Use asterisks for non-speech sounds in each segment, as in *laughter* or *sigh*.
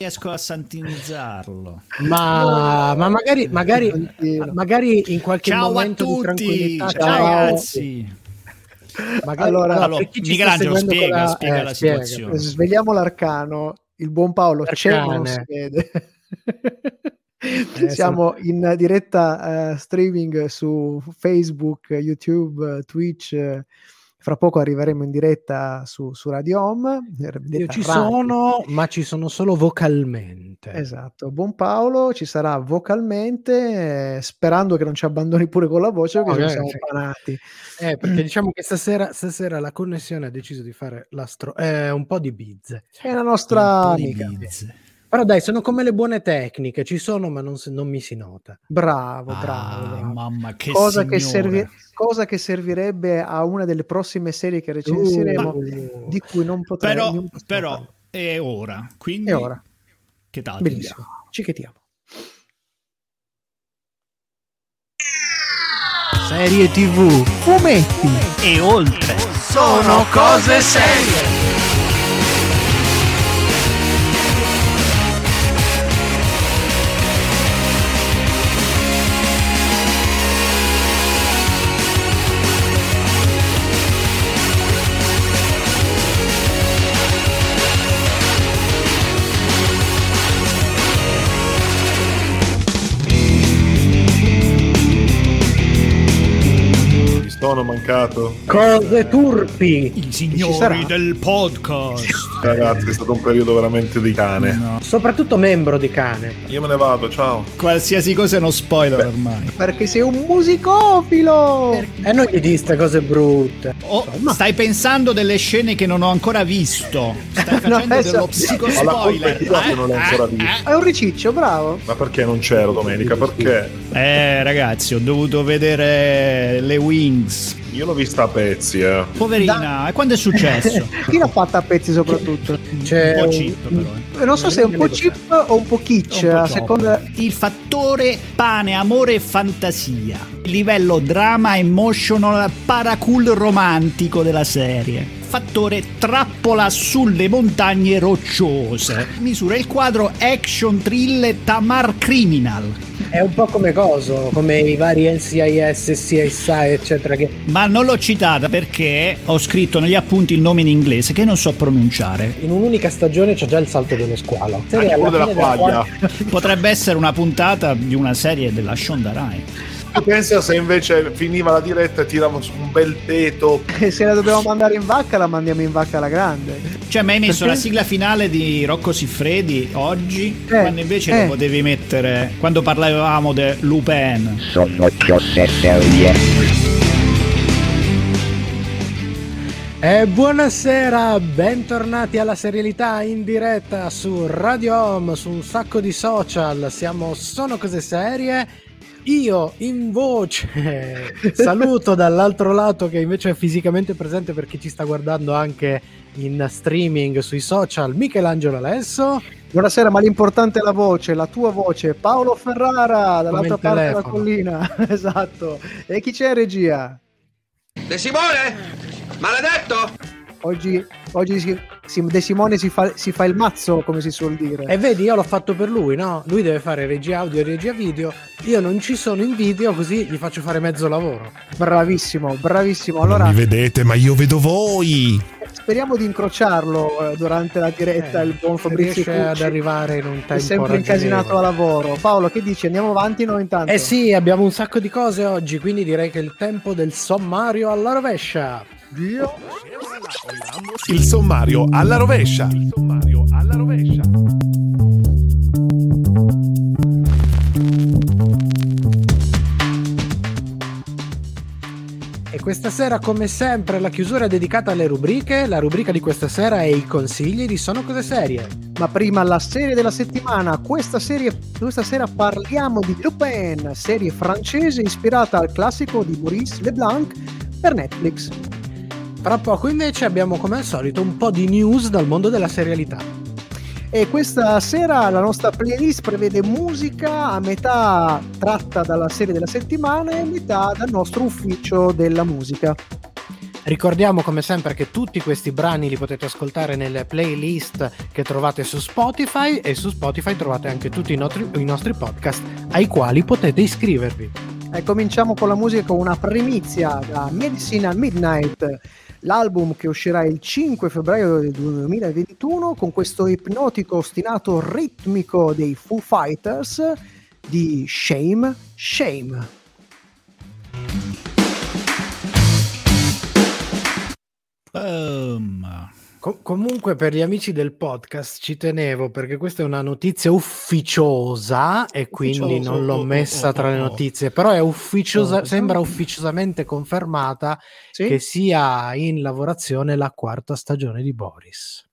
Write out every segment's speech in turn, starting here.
riesco a santinizzarlo. Ma, ma magari, magari, magari in qualche Ciao a momento di tutti, tranquillità. ciao ragazzi. Magari, Allora, allora, Michelangelo, spiega, la- spiega eh, la spiega. situazione. Svegliamo l'arcano. Il buon Paolo c'è, non si L'arcane. vede. Eh, Siamo in diretta eh, streaming su Facebook, YouTube, Twitch. eh, Fra poco arriveremo in diretta su, su Radio Home. Io ci radio. sono, ma ci sono solo vocalmente. Esatto, buon Paolo ci sarà vocalmente, eh, sperando che non ci abbandoni pure con la voce, perché ci eh, siamo sì. panati. Eh, perché *clears throat* diciamo che stasera, stasera la connessione ha deciso di fare l'astro- eh, un po' di bizze. È la nostra amica. bizze. Però dai, sono come le buone tecniche, ci sono ma non, non mi si nota. Bravo, Ah, bravo, mamma che Cosa che, servi- cosa che servirebbe a una delle prossime serie che recensiremo, Uh, di cui non potrei Però, non però parlare. è ora, quindi E ora, che tal? benissimo, ci chetiamo. serie tv. Fumetti, E oltre. Sono cose serie. Mancato. Cose turpi. I signori del podcast. *laughs* Ragazzi, è stato un periodo veramente di cane. No. Soprattutto membro di cane. Io me ne vado, ciao. Qualsiasi cosa è uno spoiler ormai. perché sei un musicofilo. E non gli di ste cose brutte. Oh, stai pensando delle scene che non ho ancora visto. Stai *laughs* No, facendo adesso- dello *laughs* psico Ma la colpa è spoiler. tua che non l'ho ancora visto. È un riciccio, bravo. Ma perché non c'ero domenica? Perché? Eh, ragazzi, ho dovuto vedere le Wings. Io l'ho vista a pezzi, eh. Poverina, e quando è successo? *laughs* Chi l'ha fatta a pezzi soprattutto? C'è un po' cheap, però. eh. Eh, Non so se è un po' cheap o un po' kitsch, Un po' seconda... Il fattore pane, amore e fantasia. Il livello drama, emotional, paracool romantico della serie. Fattore trappola sulle montagne rocciose. Misura il quadro action thriller Tamar Criminal. È un po' come coso, come i vari NCIS, CSI, eccetera. Che Ma non l'ho citata perché ho scritto negli appunti il nome in inglese che non so pronunciare. in un'unica stagione c'è già il salto dello squalo. Anche quello della quaglia. Potrebbe essere una puntata di una serie della Shonda Rhimes. Tu pensa se invece finiva la diretta e tiravo su un bel teto. E *laughs* se la dobbiamo mandare in vacca, la mandiamo in vacca alla grande. Cioè, mi hai messo Perché? la sigla finale di Rocco Siffredi oggi, Eh, quando invece eh. lo potevi mettere quando parlavamo di Lupin. Sono cose serie. E buonasera, bentornati alla serialità in diretta su Radio Home, su un sacco di social. Siamo Sono Cose Serie. Io in voce *laughs* saluto dall'altro lato che invece è fisicamente presente per chi ci sta guardando anche in streaming sui social, Michelangelo Alesso. Buonasera, ma l'importante è la voce, la tua voce. Paolo Ferrara, dall'altra parte della collina. *laughs* esatto. E chi c'è regia? De Simone? Maledetto? Oggi, oggi si- De Simone si fa, si fa il mazzo, come si suol dire. E vedi, io l'ho fatto per lui, no? Lui deve fare regia audio e regia video. Io non ci sono in video, così gli faccio fare mezzo lavoro. Bravissimo, bravissimo. Non Allora, mi vedete, ma io vedo voi. speriamo di incrociarlo eh, durante la diretta, il buon Fabrizio riesce ad Cucci, arrivare in un tempo È sempre incasinato a lavoro. Paolo, che dici? Andiamo avanti noi intanto? Eh sì, abbiamo un sacco di cose oggi, quindi direi che è il tempo del sommario alla rovescia. Dio. Il sommario alla rovescia. Il sommario alla rovescia. E questa sera, come sempre, la chiusura è dedicata alle rubriche. La rubrica di questa sera è i consigli di Sono Cose Serie. Ma prima la serie della settimana. Questa, serie, questa sera parliamo di Lupin, serie francese ispirata al classico di Maurice Leblanc per Netflix. Tra poco invece abbiamo come al solito un po' di news dal mondo della serialità. E questa sera la nostra playlist prevede musica a metà tratta dalla serie della settimana e a metà dal nostro ufficio della musica. Ricordiamo come sempre che tutti questi brani li potete ascoltare nelle playlist che trovate su Spotify e su Spotify trovate anche tutti i nostri, i nostri podcast ai quali potete iscrivervi. E cominciamo con la musica con una primizia da Medicine Midnight, l'album che uscirà il 5 febbraio del 2021 con questo ipnotico ostinato ritmico dei Foo Fighters di Shame Shame. Boom. Co- comunque per gli amici del podcast ci tenevo perché questa è una notizia ufficiosa e quindi Ufficioso, non l'ho oh, oh, messa oh, tra le notizie, però è ufficiosa, sembra ufficiosamente confermata Sì? che sia in lavorazione la quarta stagione di Boris.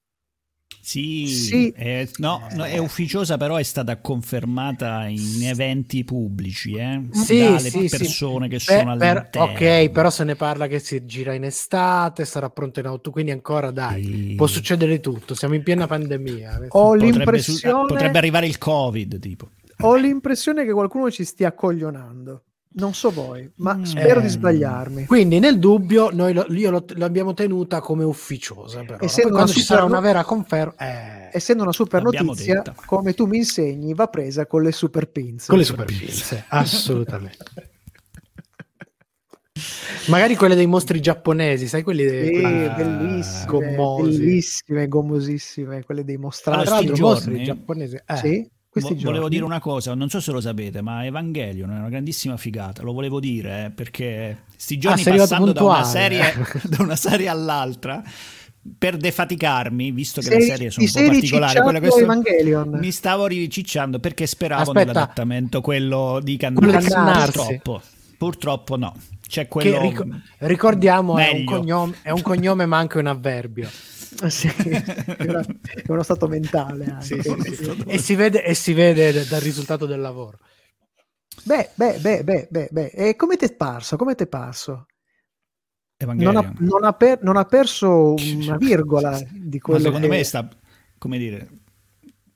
Sì, Sì. È, no, no, è ufficiosa, però è stata confermata in eventi pubblici, eh? Sì, dalle sì, sì. persone che Beh, sono per- all'interno. ok, però se ne parla che si gira in estate, sarà pronto in autunno, quindi ancora dai, Sì. può succedere tutto, siamo in piena pandemia. Ho potrebbe, su- l'impressione, potrebbe arrivare il covid, tipo. ho l'impressione che qualcuno ci stia coglionando. Non so voi, ma Mm. spero Eh, di sbagliarmi. Quindi nel dubbio noi lo, io lo- l'abbiamo tenuta come ufficiosa, però. Essendo Poi quando una ci sarà super- una vera conferma... eh, Essendo una super notizia, detta. come tu mi insegni, va presa con le super pinze. con le super pinze, assolutamente. *laughs* Magari quelle dei mostri giapponesi, sai quelli dei... Sì, quelli- bellissime, gommosi. bellissime, gommosissime, quelle dei Allora, mostrati. Sti mostri giorni- giapponesi... eh. Sì, Vo- volevo giorni. dire una cosa, non so se lo sapete, ma Evangelion è una grandissima figata. Lo volevo dire eh, perché sti giorni Ah, sei arrivato passando da una, serie, *laughs* da una serie all'altra per defaticarmi, visto che Sei- le serie sono un po' particolari, ricicciato quella che sto- Evangelion. mi stavo ricicciando perché speravo Aspetta. nell'adattamento quello di Cannarsi. Purtroppo, purtroppo no. C'è Che quello ric- ricordiamo è un, cognome, è un cognome ma anche un avverbio. Sì, *laughs* era- è uno stato mentale anche. e, si vede, e si vede dal risultato del lavoro. Beh, beh, beh, beh, beh, beh. E come ti è parso? Come ti è parso? Non ha, non ha per- non ha perso una *laughs* virgola di Ma quello secondo che... me sta, come dire,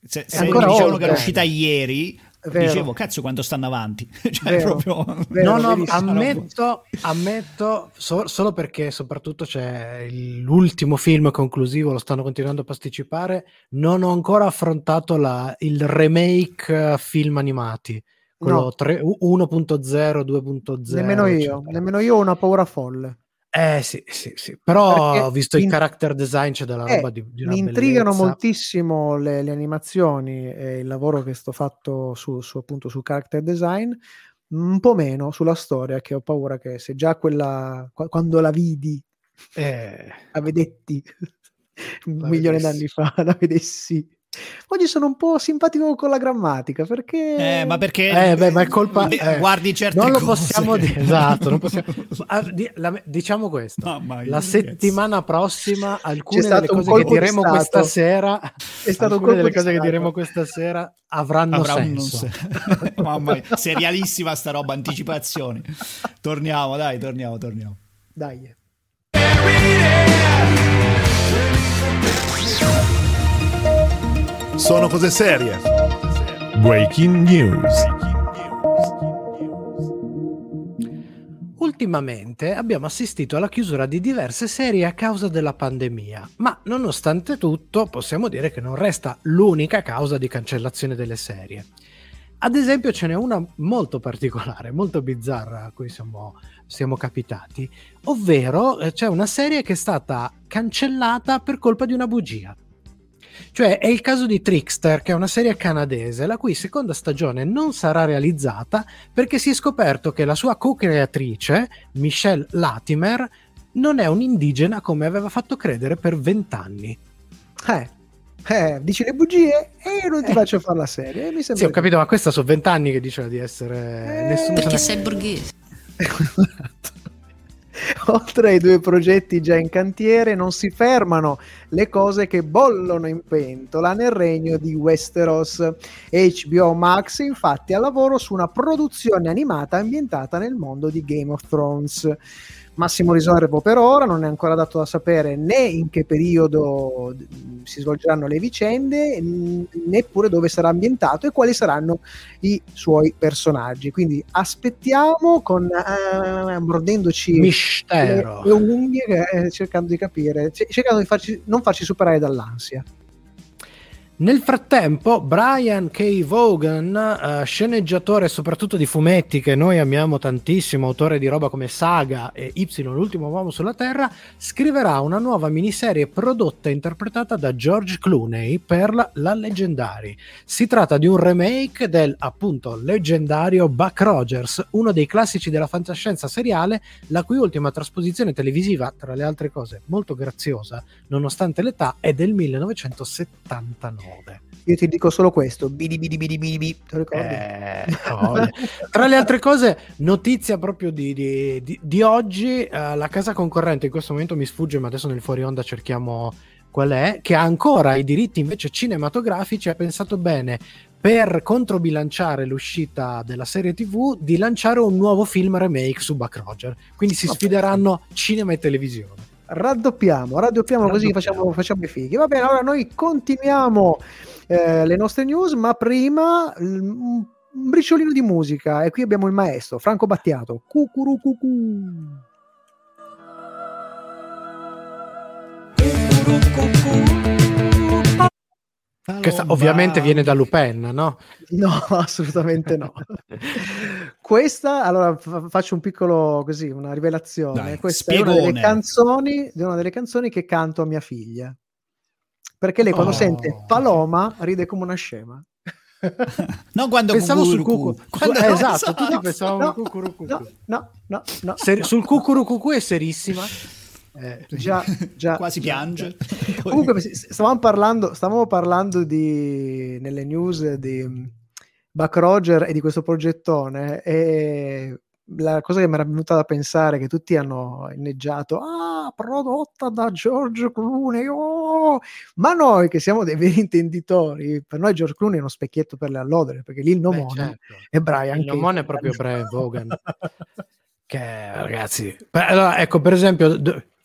se, se dicevano che era uscita ieri. Dicevo, cazzo quanto stanno avanti. *laughs* cioè, Vero. proprio... Vero, no, no, ammetto, ammetto so- solo perché soprattutto c'è l'ultimo film conclusivo, lo stanno continuando a posticipare, non ho ancora affrontato la- il remake eh, film animati, quello No. tre- 1.0, 2.0. Nemmeno io, eccetera. nemmeno io ho una paura folle. Eh sì, sì, sì. Però Perché ho visto il in- character design, c'è della Eh, roba di, di una mi intrigano bellezza. moltissimo le, le animazioni e il lavoro che sto fatto su, su, appunto sul character design, un po' meno sulla storia, che ho paura che se già quella qua- quando la vidi, Eh, la vedetti *laughs* un La milione vedessi. d'anni fa, *laughs* la vedessi. Oggi sono un po' simpatico con la grammatica perché Eh, ma perché Eh, beh, ma è colpa- eh, guardi certe non lo cose. possiamo dire, *laughs* esatto, non possiamo- Ah, di- la- diciamo questo. Mamma La settimana prossima *laughs* alcune delle un cose che di diremo questa sera è stato un alcune delle di cose che diremo questa sera avranno Avrà un senso. se- *laughs* Mamma mia, serialissima sta roba, anticipazioni. Torniamo, dai, torniamo, torniamo. Dai. Sono cose serie. Breaking news. Ultimamente abbiamo assistito alla chiusura di diverse serie a causa della pandemia, ma nonostante tutto possiamo dire che non resta l'unica causa di cancellazione delle serie. Ad esempio ce n'è una molto particolare, molto bizzarra a cui siamo, siamo capitati, ovvero eh, c'è una serie che è stata cancellata per colpa di una bugia. Cioè è il caso di Trickster, che è una serie canadese, la cui seconda stagione non sarà realizzata perché si è scoperto che la sua co-creatrice, Michelle Latimer, non è un'indigena come aveva fatto credere per vent'anni. Eh, eh, dici le bugie e io non ti Eh. faccio fare la serie. eh, Mi sembra Sì, ho capito, ma questa sono vent'anni che diceva di essere... Eh, nessuno Perché sei borghese. *laughs* *laughs* Oltre ai due progetti già in cantiere, non si fermano le cose che bollono in pentola nel regno di Westeros. HBO Max infatti ha lavoro su una produzione animata ambientata nel mondo di Game of Thrones massimo riservo per ora, non è ancora dato da sapere né in che periodo si svolgeranno le vicende, neppure dove sarà ambientato e quali saranno i suoi personaggi. Quindi aspettiamo con uh, mordendoci Mistero. le, le unghie, eh, cercando di capire, cercando di farci, non farci superare dall'ansia. Nel frattempo, Brian K. Vaughan, uh, sceneggiatore soprattutto di fumetti che noi amiamo tantissimo, autore di roba come Saga e Y, l'ultimo uomo sulla Terra, scriverà una nuova miniserie prodotta e interpretata da George Clooney per la, la Leggendary. Si tratta di un remake del appunto leggendario Buck Rogers, uno dei classici della fantascienza seriale, la cui ultima trasposizione televisiva, tra le altre cose molto graziosa, nonostante l'età, è del 1979. Io ti dico solo questo, bidi bidi bidi bidi, bidi. te lo ricordi? Eh, *laughs* no. Tra le altre cose, notizia proprio di, di, di, di oggi, uh, la casa concorrente in questo momento mi sfugge, ma adesso nel fuori onda cerchiamo qual è, che ha ancora i diritti invece cinematografici, ha pensato bene per controbilanciare l'uscita della serie TV di lanciare un nuovo film remake su Buck Roger. Quindi si sfideranno cinema e televisione raddoppiamo, raddoppiamo, raddoppiamo. così facciamo, facciamo, i fighi. Va bene, allora noi continuiamo eh, le nostre news, ma prima un briciolino di musica e qui abbiamo il maestro Franco Battiato. Cucurucucu. Che sa, ovviamente viene da Lupin, no? No, assolutamente no. *laughs* Questa, allora f- faccio un piccolo così, una rivelazione. Dai, Questa spiegone. è una delle canzoni, una delle canzoni che canto a mia figlia. Perché lei quando oh. sente Paloma ride come una scema. *laughs* non quando pensavo sul cucù. Quando... Eh, *laughs* esatto, tutti pensavamo no, cucurucucù. No, no, no, no. Ser- sul cucurucucù è serissima. *laughs* Eh, già, già, quasi piange. Comunque, stavamo parlando, stavamo parlando di, nelle news di Buck Roger e di questo progettone. E la cosa che mi era venuta da pensare che tutti hanno inneggiato ah prodotta da George Clooney oh! ma noi che siamo dei veri *laughs* intenditori per noi George Clooney è uno specchietto per le allodere perché lì il nomone certo. è Brian il nomone è proprio Brian Vaughan *laughs* che ragazzi allora, ecco per esempio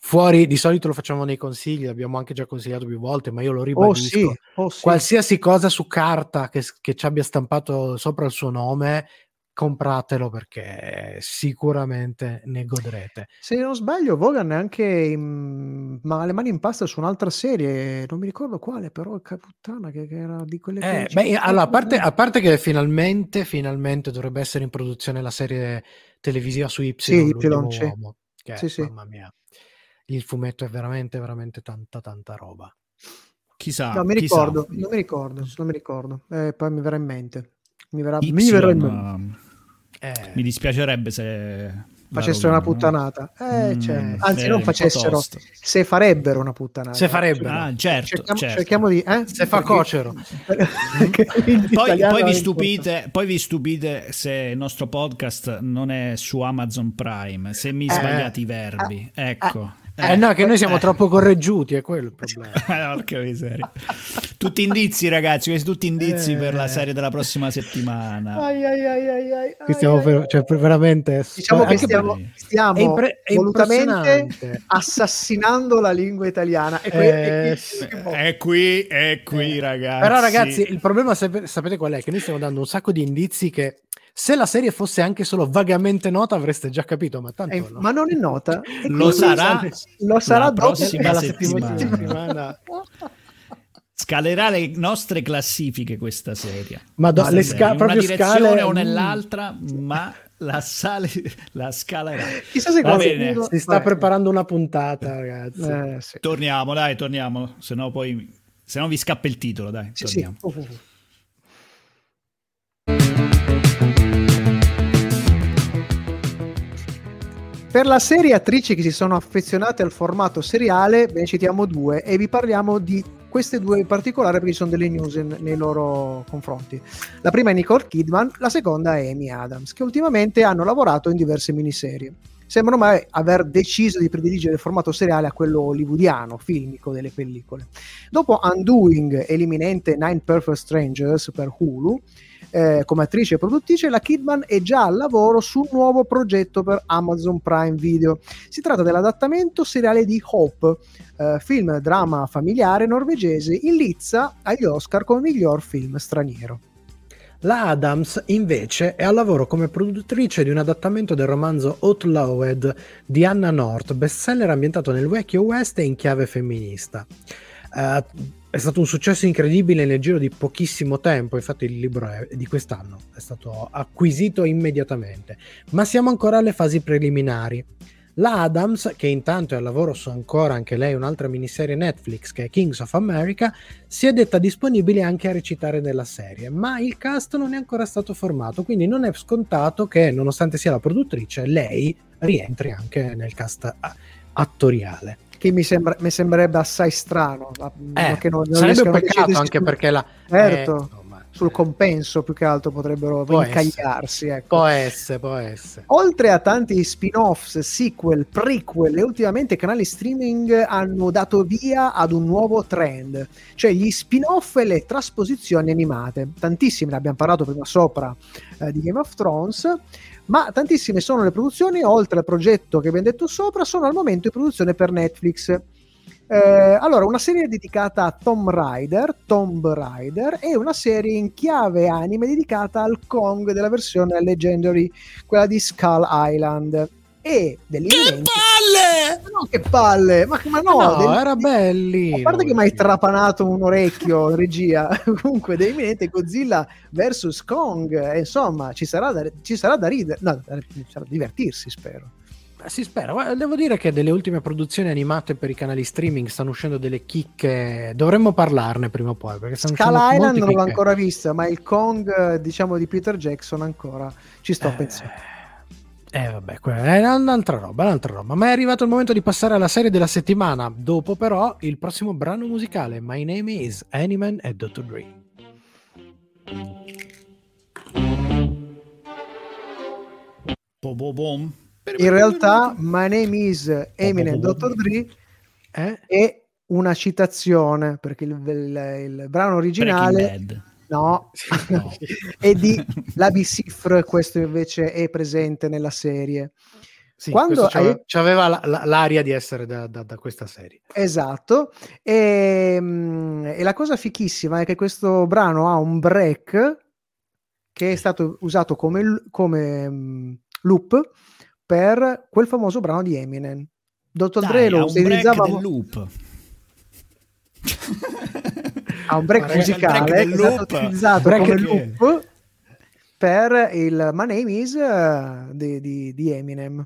Fuori di solito lo facciamo nei consigli, l'abbiamo anche già consigliato più volte, ma io lo ribadisco. Oh sì, oh sì. Qualsiasi cosa su carta che, che ci abbia stampato sopra il suo nome, compratelo perché sicuramente ne godrete. Se non sbaglio, Vogan è anche in... ma le mani in pasta su un'altra serie, non mi ricordo quale, però puttana che, che era di quelle eh, che beh, allora, a, parte, a parte che finalmente, finalmente dovrebbe essere in produzione la serie televisiva su Y, sì, Y c'è. Che, sì, mamma mia il fumetto è veramente, veramente tanta, tanta roba. Chissà. No, mi chissà. ricordo, non mi ricordo, non mi ricordo. Eh, poi mi verrà in mente. Mi, verrà, y, mi verrà in mente. Eh, mi dispiacerebbe se facessero una puttanata. Eh, mm, cioè, anzi, non facessero, se farebbero una puttanata. Se farebbero. Ah, certo, cerchiamo, certo. cerchiamo di... Eh? Se fa cocero. poi, poi, vi stupite, poi, vi stupite, se il nostro podcast non è su Amazon Prime, se mi eh, sbagliate i verbi. Eh, ecco. Eh, eh, no, che noi siamo eh. troppo correggiuti, è quello il problema. *laughs* Porca miseria. Tutti indizi, ragazzi, questi tutti indizi eh. per la serie della prossima settimana. Ai, ai, ai, ai, ai, Qui stiamo per, cioè, veramente... Diciamo che stiamo, stiamo impre- volutamente assassinando la lingua italiana. E qui, eh, è qui, è qui, ragazzi. Però ragazzi, il problema sapete qual è? Che noi stiamo dando un sacco di indizi che se la serie fosse anche solo vagamente nota, avreste già capito, ma tanto eh, no. Ma non è nota. *laughs* lo sarà, lo sarà la prossima settimana. *laughs* settimana. Scalerà le nostre classifiche questa serie. Ma do, le sca- in una direzione scale... o nell'altra, ma la, sale, la scalerà. Chissà se bene. si sta preparando una puntata, ragazzi. Eh, sì. Torniamo, dai, torniamo, se no poi se no vi scappa il titolo, dai, sì, torniamo. Sì. Uh, uh, uh. Per la serie attrici che si sono affezionate al formato seriale, ve ne citiamo due e vi parliamo di queste due in particolare perché ci sono delle news in, nei loro confronti. La prima è Nicole Kidman, la seconda è Amy Adams, che ultimamente hanno lavorato in diverse miniserie. sembrano mai aver deciso di prediligere il formato seriale a quello hollywoodiano, filmico delle pellicole. Dopo Undoing e l'imminente Nine Perfect Strangers per Hulu, eh, come attrice e produttrice, la Kidman è già al lavoro su un nuovo progetto per Amazon Prime Video. Si tratta dell'adattamento seriale di Hope, eh, film drama familiare norvegese in lizza agli Oscar come miglior film straniero. La Adams invece è al lavoro come produttrice di un adattamento del romanzo Outlawed di Anna North, bestseller ambientato nel vecchio West e in chiave femminista. Uh, è stato un successo incredibile nel giro di pochissimo tempo, infatti il libro è di quest'anno, è stato acquisito immediatamente, ma siamo ancora alle fasi preliminari. La Adams, che intanto è al lavoro su ancora anche lei un'altra miniserie Netflix che è Kings of America, si è detta disponibile anche a recitare nella serie, ma il cast non è ancora stato formato, quindi non è scontato che, nonostante sia la produttrice, lei rientri anche nel cast attoriale che mi, sembra, mi sembrerebbe assai strano. Eh, che non, non sarebbe un peccato anche perché la... Certo. Eh, sul compenso più che altro potrebbero può incagliarsi. Ecco. Può essere, può essere. Oltre a tanti spin-offs, sequel, prequel e ultimamente canali streaming hanno dato via ad un nuovo trend, cioè gli spin-off e le trasposizioni animate. Tantissime, ne abbiamo parlato prima sopra eh, di Game of Thrones ma tantissime sono le produzioni, oltre al progetto che abbiamo detto sopra, sono al momento in produzione per Netflix. Eh, allora, una serie dedicata a Tomb Raider, Tomb Raider, e una serie in chiave anime dedicata al Kong della versione Legendary, quella di Skull Island e dell'imminente... Che palle! No, che palle! Ma, ma no, no del... era belli. A parte che mi hai trapanato un orecchio, regia. *laughs* Comunque, dell'imminente Godzilla vs Kong. E insomma, ci sarà da, ci sarà da ridere. No, ci sarà da divertirsi, spero. Eh, si spera. Devo dire che delle ultime produzioni animate per i canali streaming stanno uscendo delle chicche. Dovremmo parlarne prima o poi. Perché stanno Scala Island non l'ho ancora vista, ma il Kong, diciamo, di Peter Jackson ancora ci sto eh... pensando. Eh vabbè, è un'altra roba, un'altra roba. Ma è arrivato il momento di passare alla serie della settimana. Dopo però il prossimo brano musicale, My Name is Animan e Dr. Dre. In realtà My Name is Eminem Dr. Dre eh? è una citazione perché il, il, il brano originale No, no. *laughs* e di la Bicifre, questo invece è presente nella serie. Sì, Quando hai... aveva la, la, l'aria di essere da, da, da, questa serie. Esatto, e, mm, e, la cosa fichissima è che questo brano ha un break che è stato usato come, come um, loop per quel famoso brano di Eminem. Dottor Dre lo utilizzava... loop. *laughs* ha un break musicale break loop. utilizzato break come loop per il My Name Is uh, di, di, di, Eminem.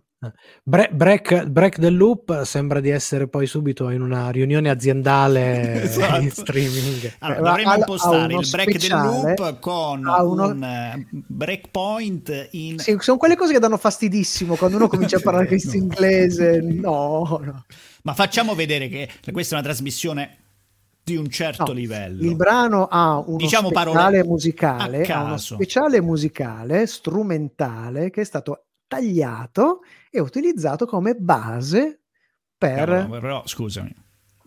Bre- break, break del loop sembra di essere poi subito in una riunione aziendale *laughs* esatto. in streaming. Allora, dovremmo impostare il break del loop con uno... un uh, breakpoint in... Sì, sono quelle cose che danno fastidissimo quando uno comincia a *laughs* parlare questo no. inglese. No, no. Ma facciamo vedere che questa è una trasmissione di un certo no, livello. Il brano ha uno diciamo speciale musicale, ha uno speciale musicale strumentale che è stato tagliato e utilizzato come base per... No, no, però scusami,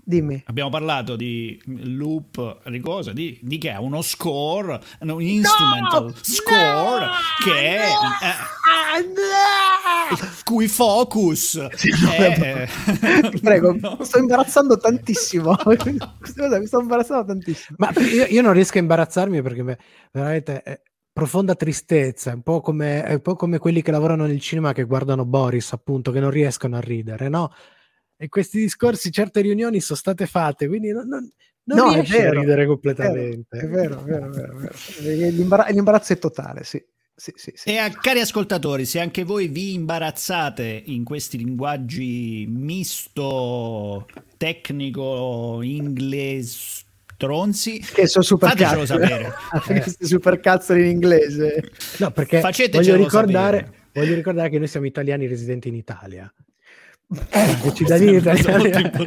Dimmi. Abbiamo parlato di loop, di cosa? Di, di che è uno score, un instrumental no! score no! che è... Eh, no! cui focus sì, è... Prego, *laughs* no. sto imbarazzando tantissimo. *laughs* mi sto imbarazzando tantissimo. Ma io, io, non riesco a imbarazzarmi perché veramente... È profonda tristezza, è un, po come, è un po' come quelli che lavorano nel cinema che guardano Boris, appunto, che non riescono a ridere, no? E questi discorsi, certe riunioni sono state fatte, quindi non, non, non no, riesci vero, a ridere completamente. È vero, è vero, è vero. È vero. L'imbarazzo, l'imbarazzo è totale, sì. Sì, sì, sì. E a, cari ascoltatori, se anche voi vi imbarazzate in questi linguaggi misto, tecnico, inglese, tronzi, che sono super cazzo. sapere. *laughs* Questi super cazzo in inglese. No, perché voglio ricordare, voglio ricordare che noi siamo italiani residenti in Italia eh, cittadini italiani. *laughs*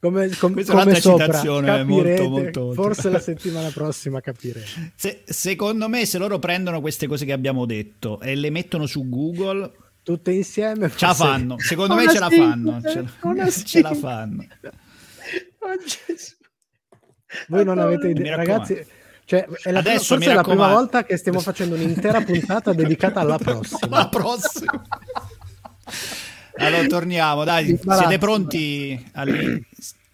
come, com- Questa è come sopra, molto, molto, molto. Forse la *laughs* settimana prossima capirete. Se- secondo me, se loro prendono queste cose che abbiamo detto e le mettono su Google, Tutte insieme. ce la fanno. Secondo me ce la fanno. Ce la, *laughs* ce la sintesi. fanno. Oh. Voi non avete idea, ragazzi. Cioè, è la, Adesso è la prima volta che stiamo facendo un'intera *laughs* puntata dedicata alla La prossima. prossima. Allora torniamo, dai, siete pronti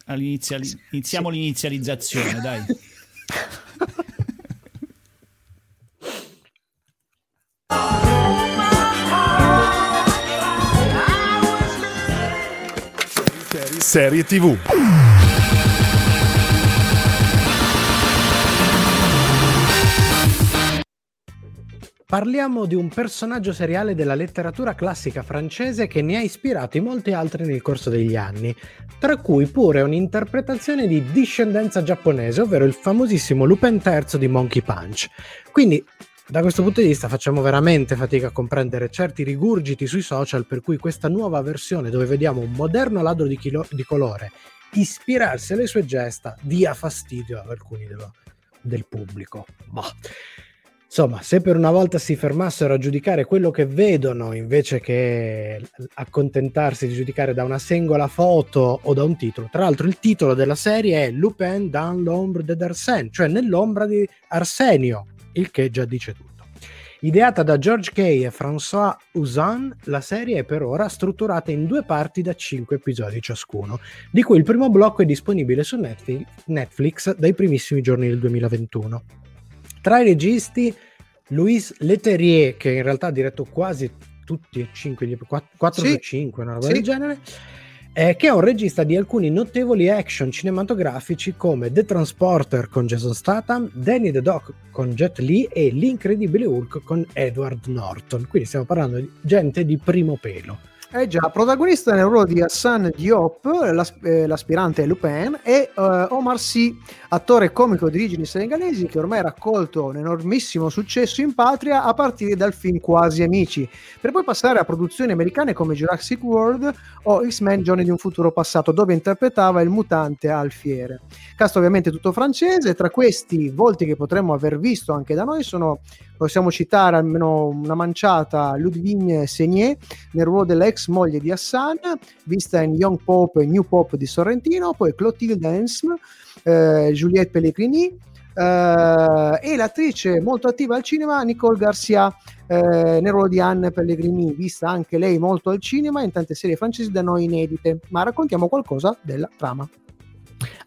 all'iniziali- iniziamo l'inizializzazione, dai. Serie TV. Parliamo di un personaggio seriale della letteratura classica francese che ne ha ispirati molti altri nel corso degli anni, tra cui pure un'interpretazione di discendenza giapponese, ovvero il famosissimo Lupin III di Monkey Punch. Quindi, da questo punto di vista, facciamo veramente fatica a comprendere certi rigurgiti sui social per cui questa nuova versione, dove vediamo un moderno ladro di, chilo- di colore ispirarsi alle sue gesta, dia fastidio ad alcuni dello- del pubblico. Boh. Insomma, se per una volta si fermassero a giudicare quello che vedono invece che accontentarsi di giudicare da una singola foto o da un titolo. Tra l'altro il titolo della serie è Lupin dans l'ombre de d'Arsène, cioè nell'ombra di Arsenio, il che già dice tutto. Ideata da George Kay e François Usan, la serie è per ora strutturata in due parti da cinque episodi ciascuno, di cui il primo blocco è disponibile su Netflix dai primissimi giorni del 2021. Tra i registi, Louis Leterrier, che in realtà ha diretto quasi tutti e cinque, gli- quatt- 4 Sì. su 5, una roba Sì. del genere, eh, che è un regista di alcuni notevoli action cinematografici come The Transporter con Jason Statham, Danny the Dog con Jet Li e L'Incredibile Hulk con Edward Norton. Quindi stiamo parlando di gente di primo pelo. Eh già, protagonista nel ruolo di Hassan Diop, l'as- eh, l'aspirante Lupin, e eh, Omar Sy, attore comico di origini senegalesi che ormai ha raccolto un enormissimo successo in patria a partire dal film Quasi Amici, per poi passare a produzioni americane come Jurassic World o X-Men Giorni di un futuro passato, dove interpretava il mutante Alfiere. Cast ovviamente tutto francese, tra questi volti che potremmo aver visto anche da noi sono, possiamo citare almeno una manciata, Ludwig Segné, nel ruolo dell'ex moglie di Hassan, vista in Young Pop e New Pop di Sorrentino, poi Clotilde Hensm, eh, Juliette Pellegrini eh, e l'attrice molto attiva al cinema Nicole Garcia eh, nel ruolo di Anne Pellegrini, vista anche lei molto al cinema in tante serie francesi da noi inedite, ma raccontiamo qualcosa della trama.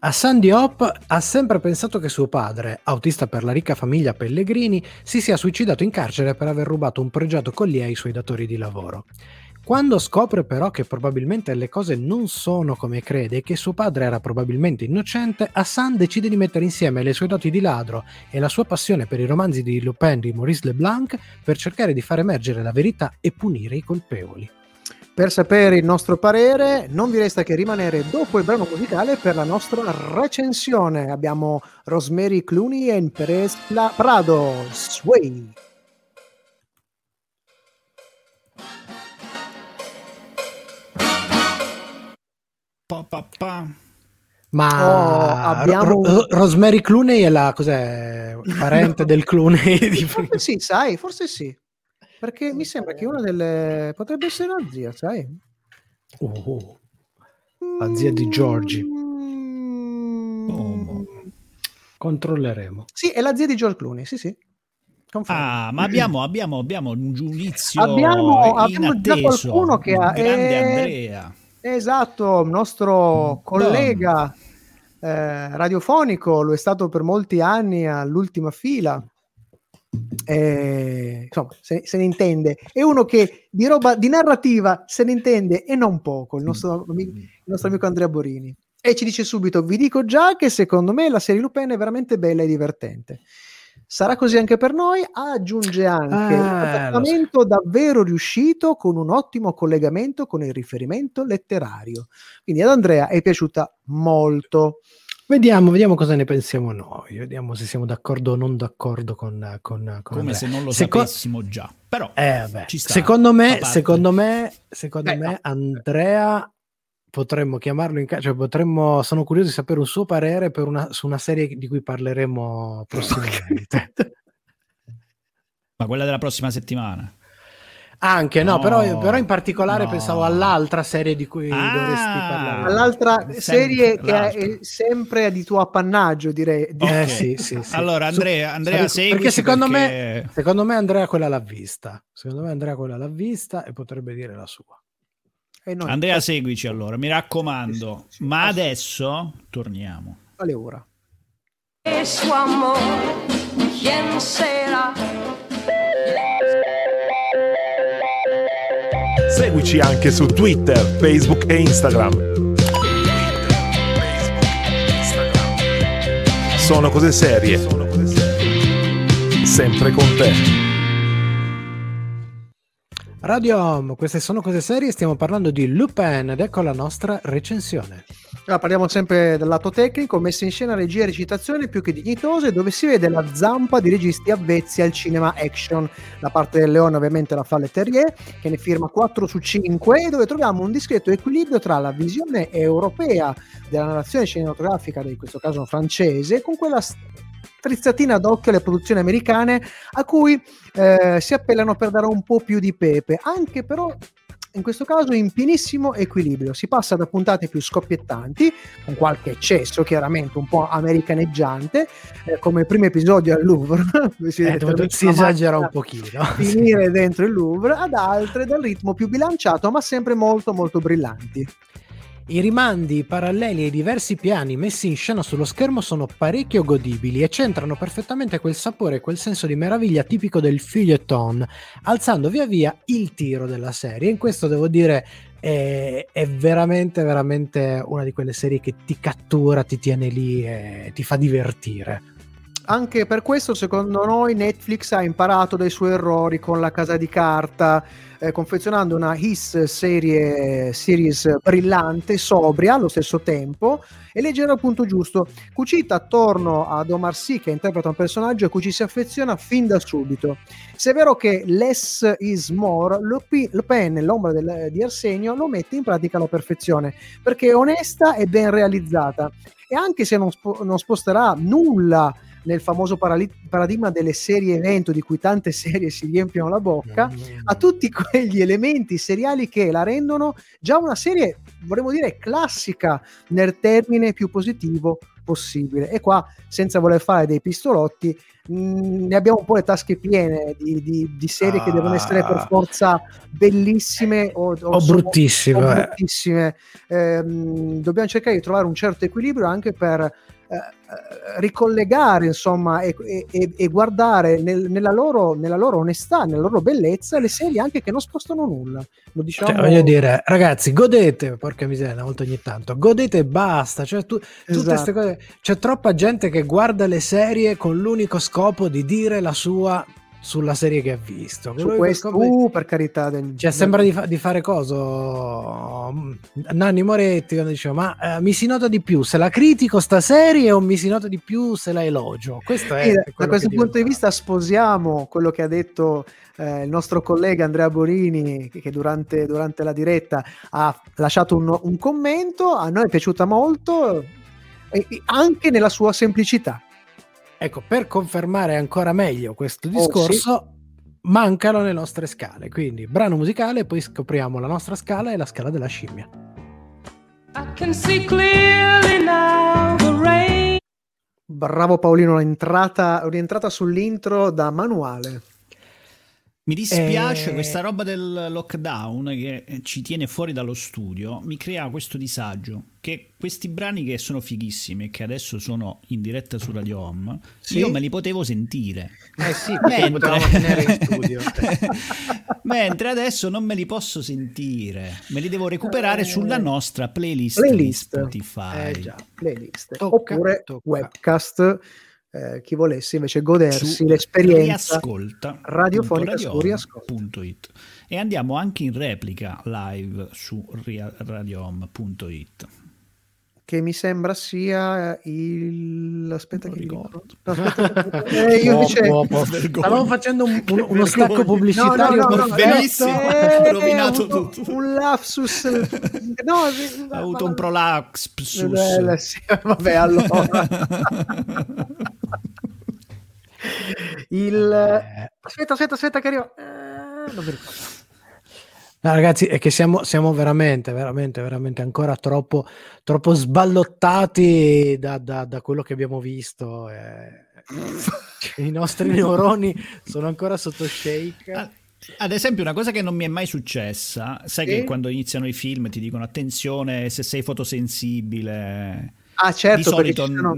Hassan Diop ha sempre pensato che suo padre, autista per la ricca famiglia Pellegrini, si sia suicidato in carcere per aver rubato un pregiato collier ai suoi datori di lavoro. Quando scopre però che probabilmente le cose non sono come crede e che suo padre era probabilmente innocente, Hassan decide di mettere insieme le sue doti di ladro e la sua passione per i romanzi di Lupin di Maurice Leblanc per cercare di far emergere la verità e punire i colpevoli. Per sapere il nostro parere, non vi resta che rimanere dopo il brano musicale per la nostra recensione. Abbiamo Rosemary Clooney e Perez Prado, Sway. Pa, pa, pa. Ma Oh, abbiamo- Ro- Ro- Rosemary Clooney è la cos'è? *laughs* Parente del Clooney di Forse sì, sai, forse sì. Perché mi sembra che una delle... potrebbe essere la zia, sai? Oh, La zia di Georgie. Mm. Oh. controlleremo. Sì, è la zia di George Clooney, sì, sì. Confermo. Ah, ma abbiamo, abbiamo, abbiamo un giudizio Abbiamo- abbiamo già qualcuno che ha- Grande eh, Andrea. Esatto, il nostro collega eh, radiofonico, lo è stato per molti anni all'ultima fila. Eh, insomma, se, se ne intende. È uno che di roba di narrativa se ne intende e non poco. Il nostro, ami- il nostro amico Andrea Borini. E ci dice subito: Vi dico già che secondo me la serie Lupin è veramente bella e divertente. Sarà così anche per noi. Aggiunge anche Ah, un lo so. davvero riuscito con un ottimo collegamento con il riferimento letterario. Quindi ad Andrea è piaciuta molto. Vediamo, vediamo cosa ne pensiamo noi. Vediamo se siamo d'accordo o non d'accordo con, con, con Come se non lo Seco- sapessimo già. Però Eh, sta, secondo me, secondo me, secondo Eh, me no. Andrea potremmo chiamarlo in casa, cioè potremmo, sono curioso di sapere un suo parere per una, su una serie di cui parleremo prossimamente. *laughs* Ma quella della prossima settimana. Anche no, No, però, però in particolare no. pensavo all'altra serie di cui Ah, dovresti parlare. All'altra Sempre serie che l'altra. è sempre di tuo appannaggio, direi. Eh Ok. sì, sì, sì. Allora, Andrea, Andrea perché seguici secondo me perché- secondo me Andrea quella l'ha vista. Secondo me Andrea quella l'ha vista e potrebbe dire la sua. E noi- Andrea, seguici allora, mi raccomando. Sì, sì, sì. Ma adesso torniamo. Quale ora? su amor, ¿quién Seguici anche su Twitter, Facebook e Instagram. Sono cose serie. Sempre con te. Radio Home, queste sono cose serie, stiamo parlando di Lupin ed ecco la nostra recensione. Allora, parliamo sempre del lato tecnico, messa in scena, regia e recitazione più che dignitose, dove si vede la zampa di registi avvezzi al cinema action. La parte del leone ovviamente la fa Le Terrier, che ne firma 4 su 5, e dove troviamo un discreto equilibrio tra la visione europea della narrazione cinematografica, in questo caso francese, con quella strizzatina d'occhio alle produzioni americane a cui eh, si appellano per dare un po' più di pepe, anche però in questo caso in pienissimo equilibrio. Si passa da puntate più scoppiettanti, con qualche eccesso chiaramente un po' americaneggiante, eh, come il primo episodio al Louvre, *laughs* si, Eh, si esagera un pochino. *laughs* Finire dentro il Louvre, ad altre dal ritmo più bilanciato, ma sempre molto molto brillanti. I rimandi, paralleli e i diversi piani messi in scena sullo schermo sono parecchio godibili e centrano perfettamente quel sapore e quel senso di meraviglia tipico del feuilleton, alzando via via il tiro della serie. In questo devo dire è, è veramente, veramente una di quelle serie che ti cattura, ti tiene lì e ti fa divertire. Anche per questo, secondo noi, Netflix ha imparato dai suoi errori con la casa di carta, eh, confezionando una His serie, series brillante, sobria allo stesso tempo e leggera al punto giusto, cucita attorno ad Omar Sy che interpreta un personaggio a cui ci si affeziona fin da subito. Se è vero che less is more, Lupi- Lupin, l'ombra del- di Arsenio, lo mette in pratica alla perfezione, perché è onesta e ben realizzata. E anche se non, spo- non sposterà nulla nel famoso parali- paradigma delle serie evento di cui tante *laughs* serie si riempiono la bocca, a tutti quegli elementi seriali che la rendono già una serie, vorremmo dire, classica nel termine più positivo possibile. E qua, senza voler fare dei pistolotti, mh, ne abbiamo un po' le tasche piene di, di- di serie che devono essere per Ah. forza bellissime o, O sono- bruttissime, o eh. bruttissime. Ehm, dobbiamo cercare di trovare un certo equilibrio anche per eh, eh, ricollegare insomma e, e- e- guardare nel- nella, loro, nella loro onestà, nella loro bellezza le serie anche che non spostano nulla. Lo diciamo Cioè, voglio dire, ragazzi, godete, porca miseria, una volta ogni tanto, godete e basta. Cioè, tu- Esatto. cose. C'è troppa gente che guarda le serie con l'unico scopo di dire la sua sulla serie che ha visto. Su questo, di- uh, per carità del Cioè, sembra di, fa- di fare coso. mm, Nanni Moretti quando diceva: Ma eh, mi si nota di più se la critico sta serie o mi si nota di più se la elogio? Questo è. Da- questo punto di vista sposiamo quello che ha detto eh, il nostro collega Andrea Borini che, che durante, durante la diretta ha lasciato un, un commento, a noi è piaciuta molto e- e anche nella sua semplicità. Ecco, per confermare ancora meglio questo Oh, discorso, mancano le nostre scale. Quindi, brano musicale, poi scopriamo la nostra scala e la scala della scimmia. I can see clearly now the rain. Bravo Paolino, l'entrata, un'entrata sull'intro da manuale. Mi dispiace Eh. questa roba del lockdown che ci tiene fuori dallo studio, mi crea questo disagio che questi brani che sono fighissimi e che adesso sono in diretta su Radio Home, Sì? io me li potevo sentire. Eh sì, Mentre... potevamo tenere in studio. *laughs* Mentre adesso non me li posso sentire, me li devo recuperare Eh. sulla nostra playlist, Playlist. di Spotify. Eh già, playlist. Tocca, Oppure tocca. webcast, eh, chi volesse invece godersi su l'esperienza. radiofonica punto su radiohome Riascolta. punto it. e andiamo anche in replica live su radiohome.it che mi sembra sia il... Aspetta Non che ricordo. No, aspetta. Eh, *laughs* io invece... Vergogna. Stavamo facendo un- un- uno stacco pubblicitario No, no, no, no, benissimo. eh, Ha rovinato avuto tutto. Un lapsus. *laughs* No, Ha avuto ma- un prolapsus. Eh, *laughs* vabbè, allora. Il... Eh. Aspetta, aspetta, aspetta che arrivo. Eh, non mi ricordo. No, ragazzi, è che siamo, siamo veramente, veramente, veramente ancora troppo, troppo sballottati da, da- da quello che abbiamo visto. eh. I nostri *laughs* neuroni sono ancora sotto shake. Ad esempio, una cosa che non mi è mai successa, sai Sì? che quando iniziano i film ti dicono attenzione se sei fotosensibile. Ah, certo, di perché solito. ci sono-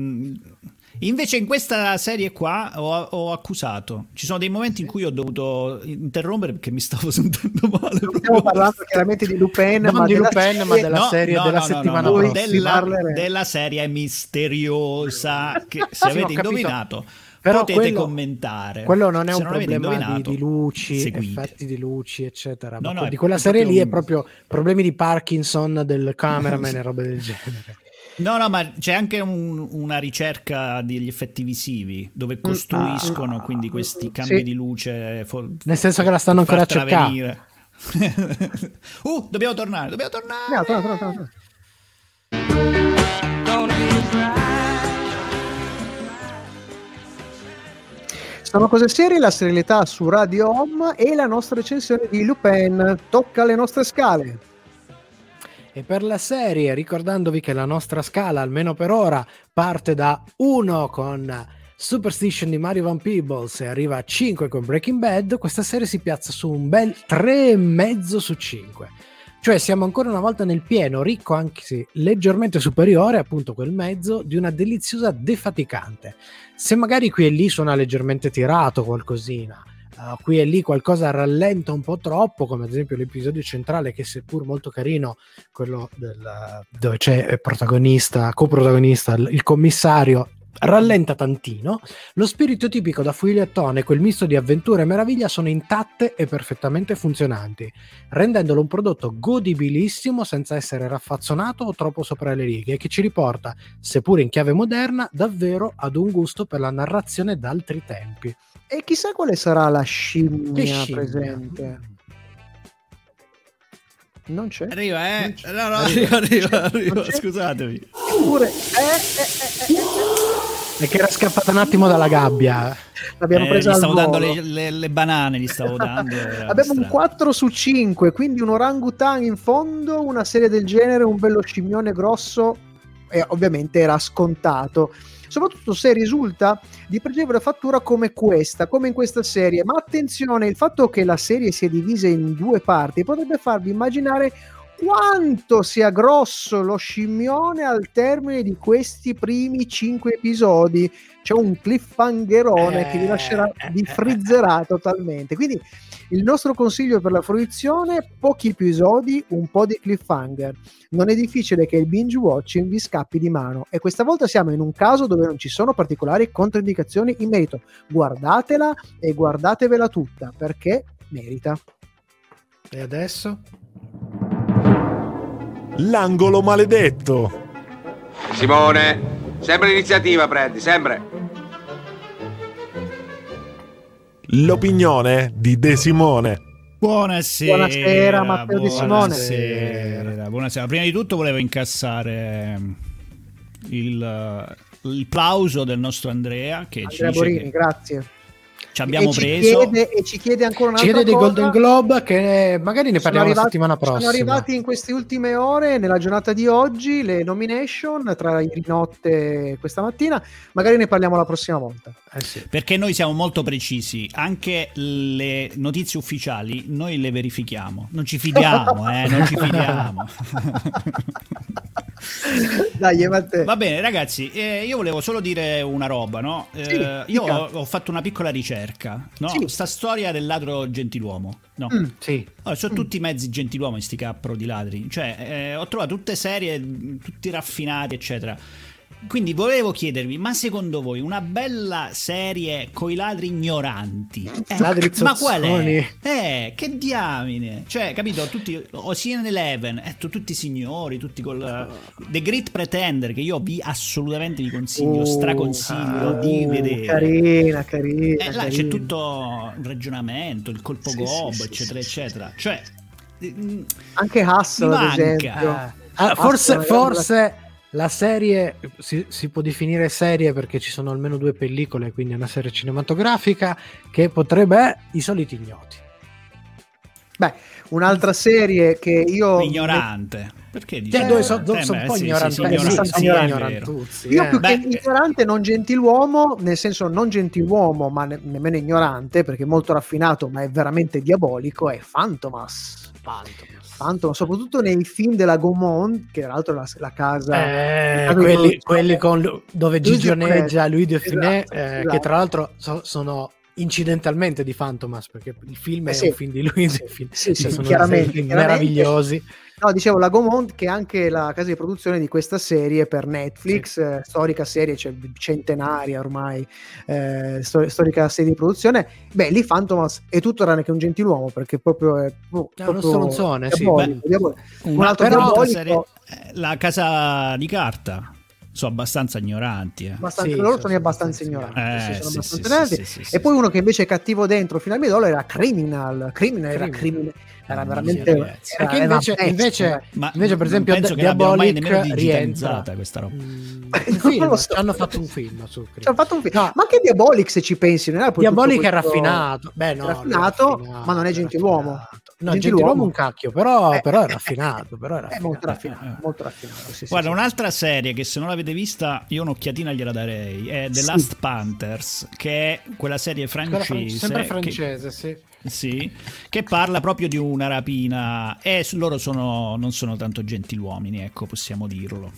Invece in questa serie qua ho, ho accusato. Ci sono dei momenti in cui ho dovuto interrompere perché mi stavo *laughs* sentendo male. Non stiamo parlando chiaramente di Lupin, Non ma di della Lupin, ma serie- della serie della settimana no, prossima. si della, della serie misteriosa che se avete indovinato Però potete quello- commentare. Quello non è Se un avete problema di, di luci, seguite. effetti di luci, eccetera. No, Ma no, di quella serie lì proprio è un- proprio problemi di Parkinson del *laughs* cameraman e robe del genere. No, no, ma c'è anche un- una ricerca degli effetti visivi dove costruiscono quindi questi cambi Sì. di luce. fo- Nel senso che la stanno ancora venire. *laughs* uh, dobbiamo tornare, dobbiamo tornare. No. Gonna be dry. Sono cose serie, la serialità su Radio Home e la nostra recensione di Lupin. Tocca le nostre scale. E per la serie, ricordandovi che la nostra scala, almeno per ora, parte da 1 con Superstition di Mario Van Peebles e arriva a 5 con Breaking Bad, questa serie si piazza su un bel 3,5 su 5. Cioè siamo ancora una volta nel pieno, ricco anche se leggermente superiore, appunto quel mezzo, di una deliziosa defaticante. Se magari qui e lì suona leggermente tirato qualcosina, Uh, qui e lì qualcosa rallenta un po' troppo, come ad esempio l'episodio centrale, che seppur molto carino, quello del, dove c'è il protagonista, coprotagonista, il commissario, rallenta tantino. Lo spirito tipico da fuilettone, quel misto di avventura e meraviglia, sono intatte e perfettamente funzionanti, rendendolo un prodotto godibilissimo senza essere raffazzonato o troppo sopra le righe, che ci riporta, seppur in chiave moderna, davvero ad un gusto per la narrazione d'altri tempi. E chissà quale sarà la scimmia, scimmia. presente. Non c'è. Arriva, eh. Non c'è. No, no, arriva, arriva, arriva. Scusatemi. Eppure, eh, eh, eh, eh, eh, E che era scappata un attimo dalla gabbia. l'abbiamo Eh, presa gli al stavo dando volo. le, le- le banane, gli stavo *laughs* dando. Abbiamo un strano. 4 su 5, quindi un orangutan in fondo, una serie del genere, un bello scimmione grosso e ovviamente era scontato. Soprattutto se risulta di pregevole fattura come questa, come in questa serie. Ma attenzione, il fatto che la serie sia divisa in due parti potrebbe farvi immaginare quanto sia grosso lo scimmione al termine di questi primi 5 episodi. C'è un cliffhangerone che vi lascerà, vi frizzerà totalmente. Quindi il nostro consiglio per la fruizione, pochi episodi, un po' di cliffhanger. Non è difficile che il binge watching vi scappi di mano e questa volta siamo in un caso dove non ci sono particolari controindicazioni in merito. Guardatela e guardatevela tutta perché merita. E adesso? L'angolo maledetto. Simone, sempre l'iniziativa prendi, sempre. L'opinione di De Simone. Buonasera. Buonasera, Matteo De Simone. Buonasera, buonasera. Prima di tutto volevo incassare il, il plauso del nostro Andrea che ci Andrea dice Borini, che grazie. Ci abbiamo e, ci preso. chiede, e ci chiede ancora Ci chiede dei cosa. Golden Globe che magari ne parliamo la arrivati- settimana prossima. Sono arrivati in queste ultime ore, nella giornata di oggi, le nomination tra ieri notte e questa mattina. Magari ne parliamo la prossima volta. Eh sì. Perché noi siamo molto precisi, anche le notizie ufficiali noi le verifichiamo, non ci fidiamo, *laughs* eh, non ci fidiamo. *laughs* Dai. Va bene, ragazzi, eh, io volevo solo dire una roba, no? Eh, Sì, io dica. ho, ho fatto una piccola ricerca, no? Sì. Sta storia del ladro gentiluomo, no? Mm. Sì. Allora, sono tutti mezzi gentiluomi sti cappro di ladri. Cioè, eh, ho trovato tutte serie, tutti raffinati, eccetera. Quindi volevo chiedervi, ma secondo voi una bella serie coi ladri ignoranti? Eh, Ladri ma qual è? Eh, che diamine! Cioè, capito, tutti Ocean Eleven, eh, tu- tutti signori, tutti col The Great Pretender che io vi assolutamente vi consiglio, Oh, straconsiglio di oh, vedere. Carina, carina. Eh, là c'è carina. tutto il ragionamento, il colpo Sì, gob, sì, eccetera, sì, eccetera. Cioè, Anche Hustle, ad esempio. Ah, forse, forse la serie si, si può definire serie perché ci sono almeno due pellicole, quindi è una serie cinematografica che potrebbe eh, i soliti ignoti. Beh, un'altra serie che io ignorante. Perché dici? Cioè, dove so- Eh, dove sono beh, un po' sì, sì, ignoranti, sì, eh, ignoranti, sì, tutti, Io eh. più che Beh, ignorante, non gentiluomo, nel senso non gentiluomo, ma ne- nemmeno ignorante, perché è molto raffinato, ma è veramente diabolico, è Fantomas. Fantomas, soprattutto nei film della Gaumont, che tra l'altro è la, la casa... Eh, la casa di quelli, quelli con dove Louis Gigi de Funès. oneggia Louis de Funès, Esatto, eh, esatto. che tra l'altro so- sono incidentalmente di Fantomas perché il film Eh è sì. un film di de Funès Sì, sì, sono chiaramente, dei film chiaramente. meravigliosi No, dicevo la Gaumont, che è anche la casa di produzione di questa serie per Netflix, eh, storica serie, cioè centenaria ormai, eh, sto- storica serie di produzione. Beh, lì Fantomas è tutto tranne che un gentiluomo, perché proprio è oh, È uno proprio stronzone, sì, diabolico, beh. diabolico. Un altro diabolico- serie- eh, la casa di carta. Sono abbastanza ignoranti. Eh. abbastanza- Sì, loro sono sì, abbastanza sì, ignoranti. Eh, sì, sono sì, abbastanza ignoranti. e poi uno che invece è cattivo dentro fino al midollo era Criminal. Criminal era, Criminal. era veramente. era- perché era invece, una bestia, invece. Ma invece per esempio penso che l'abbia mai nemmeno rientra digitalizzata questa roba. Mm, *laughs* lo so. hanno fatto un film su Ci hanno fatto un film. No. Ma anche Diabolic, se ci pensi, non era Diabolic è raffinato Beh, no, è raffinato, ma non è è gentiluomo. raffinato. No, Gentiluomo. gentiluomo un cacchio, però, Eh. però è raffinato. Però è È molto raffinato. raffinato, molto raffinato. sì, sì, Guarda, sì. un'altra serie che se non l'avete vista, io un'occhiatina gliela darei. È The Sì. Last Panthers, che è quella serie Quella francese. fran- sempre che- francese, sì. Sì, che parla proprio di una rapina e loro sono, non sono tanto gentiluomini, ecco, possiamo dirlo.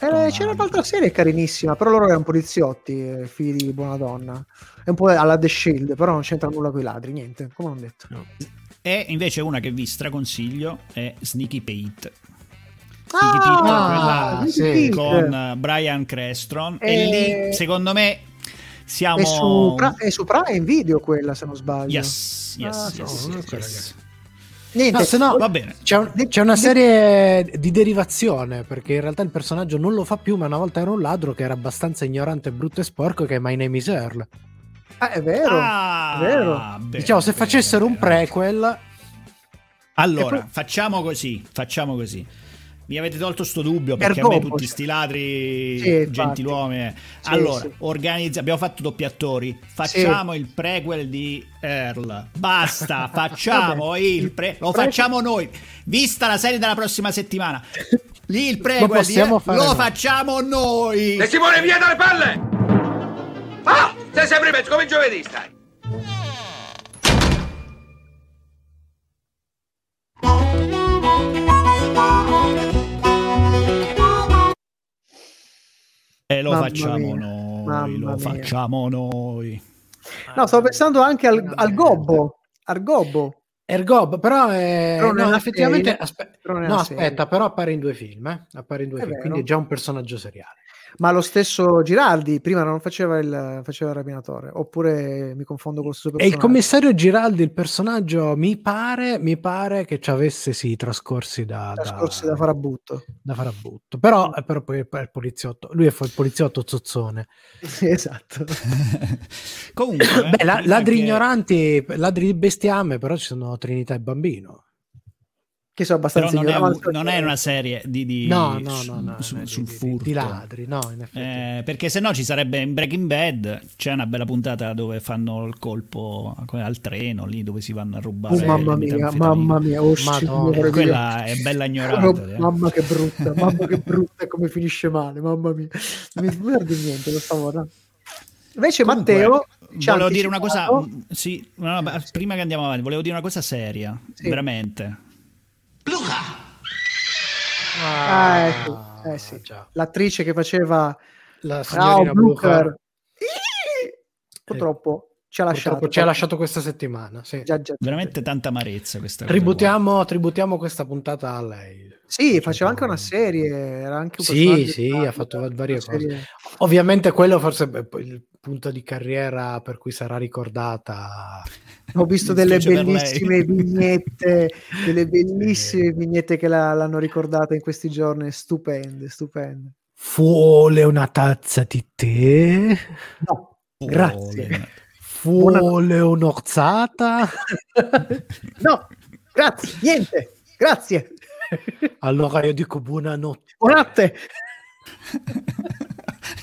Eh, c'era un'altra serie carinissima, però loro erano poliziotti, eh, figli di buona donna. È un po' alla The Shield, però non c'entra nulla con i ladri, niente, come ho detto. E invece una che vi straconsiglio è Sneaky Pete. Ah, Pete, quella- Sneaky sì, Pete. con eh, Brian Creston e Eh, lì secondo me siamo È su, Pra- è su Prime Video quella, se non sbaglio. yes, yes, Ah, yes, no, yes, yes. Niente, No, se no- Va bene. C'è, un- c'è una serie di derivazione perché in realtà il personaggio non lo fa più, ma una volta era un ladro che era abbastanza ignorante, brutto e sporco. Che è My Name is Earl. Ah, è vero. Ah, è vero. bene, diciamo, se bene, facessero un bene. prequel, Allora, poi- facciamo così, facciamo così. Mi avete tolto sto dubbio perché a Ergo, me tutti sti ladri Sì, gentiluomini. Sì, allora, sì. organizza- abbiamo fatto doppiatori. Facciamo il prequel di Earl. Basta, *laughs* facciamo il pre- lo pre- facciamo noi. Vista la serie della prossima settimana. Lì il Lo prequel di possiamo Earl lo noi. facciamo noi. E Simone, via dalle palle! Ah! Sei sempre in mezzo, come giovedì stai. E lo Mamma facciamo mia, noi, mamma lo mia. facciamo noi. No, stavo pensando anche al, al gobbo. Al gobbo. Ergob, però, è, Però no, effettivamente serie- aspe- però no, serie. aspetta, però appare in due film, eh? appare in due È film, vero. quindi è già un personaggio seriale. Ma lo stesso Giraldi prima non faceva il, faceva il rapinatore. Oppure mi confondo con il suo E il personaggio. commissario Giraldi, il personaggio, mi pare, mi pare che ci avesse sì trascorsi da, Trascorsi da farabutto. da farabutto. Però, eh, però poi è il poliziotto, lui è il poliziotto zozzone. Sì, *laughs* esatto. Comunque, Beh, la- prima ladri che- ignoranti, ladri di bestiame, però ci sono Trinità e Bambino. Che sono Però abbastanza non è, un- non è una serie di, di- No, no, su- no, no, su- no, sul di, di- furto. di ladri, no, in effetti. Eh, perché se no ci sarebbe in Breaking Bad c'è una bella puntata dove fanno il colpo al treno lì dove si vanno a rubare Oh, mamma mia, mamma mia, oh, Madonna. signore quella è bella Oh, ignorante eh. mamma che brutta, *laughs* mamma che brutta come finisce male, mamma mia. Non mi guardi niente questa volta. Invece Comunque, Matteo volevo dire una cosa sì, no, no, ma prima che andiamo avanti volevo dire una cosa seria Sì. veramente Ah, ecco, eh sì. già. L'attrice che faceva La signorina Blucher. Blucher. Purtroppo ci ha lasciato. Purtroppo ci ha lasciato questa settimana. Sì. Già, già, già. Veramente tanta amarezza questa. Tributiamo, tributiamo questa puntata a lei. Sì, faceva anche una serie, era anche un Sì, sì, ha fatto varie cose. serie- Ovviamente quello forse è il punto di carriera per cui sarà ricordata. *laughs* Ho visto delle bellissime vignette, delle *laughs* bellissime vignette che la- l'hanno ricordata in questi giorni, stupende, stupende. Vuole una tazza di tè? No, Oh, grazie. le- Vuole un'orzata? *laughs* no, grazie, niente, grazie. Allora io dico buonanotte. Buonanotte. *laughs*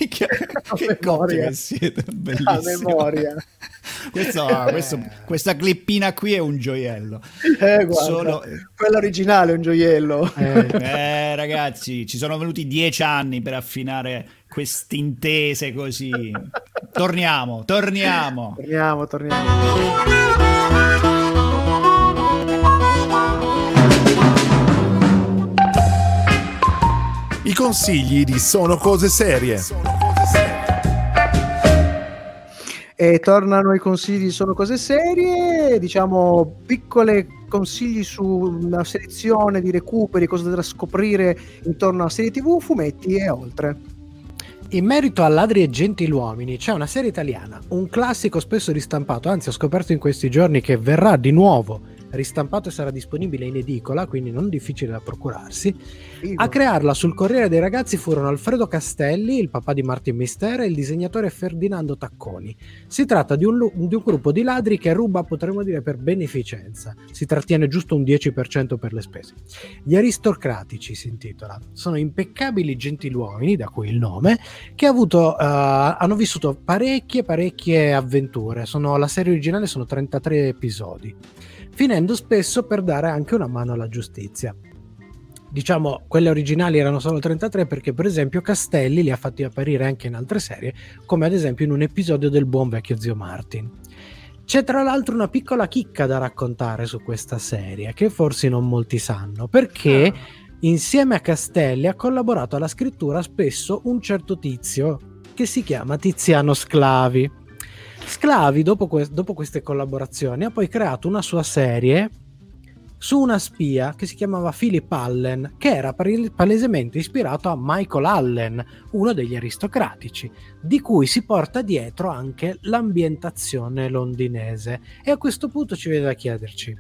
che *laughs* che memoria. siete, A bellissimo. memoria. *laughs* Questo- questo- questa clippina qui è un gioiello. Eh, guarda, Solo- quella originale è un gioiello. Eh, Eh, ragazzi, ci sono venuti dieci anni per affinare queste intese così. Torniamo, torniamo. Torniamo, torniamo. I consigli di Sono Cose Serie. E tornano i consigli, sono cose serie, diciamo piccole consigli su una selezione di recuperi, cose da scoprire intorno a serie tv, fumetti e oltre. In merito a Ladri e Gentiluomini c'è una serie italiana, un classico spesso ristampato, anzi ho scoperto in questi giorni che verrà di nuovo ristampato e sarà disponibile in edicola, quindi non difficile da procurarsi. Figo. A crearla sul Corriere dei Ragazzi furono Alfredo Castelli, il papà di Martin Mistera, e il disegnatore Ferdinando Tacconi. Si tratta di un, di un gruppo di ladri che ruba, potremmo dire, per beneficenza. Si trattiene giusto un 10% per le spese. Gli aristocratici si intitola. Sono impeccabili gentiluomini, da cui il nome, che ha avuto, eh, hanno vissuto parecchie, parecchie avventure. Sono- la serie originale sono 33 episodi, finendo spesso per dare anche una mano alla giustizia. Diciamo, quelle originali erano solo 33 perché, per esempio, Castelli li ha fatti apparire anche in altre serie, come ad esempio in un episodio del buon vecchio zio Martin. C'è tra l'altro una piccola chicca da raccontare su questa serie, che forse non molti sanno, perché insieme a Castelli ha collaborato alla scrittura spesso un certo tizio che si chiama Tiziano Sclavi. Sclavi, dopo, que- dopo queste collaborazioni, ha poi creato una sua serie su una spia che si chiamava Philip Allen, che era palesemente ispirato a Michael Allen, uno degli aristocratici, di cui si porta dietro anche l'ambientazione londinese. E a questo punto ci viene da chiederci: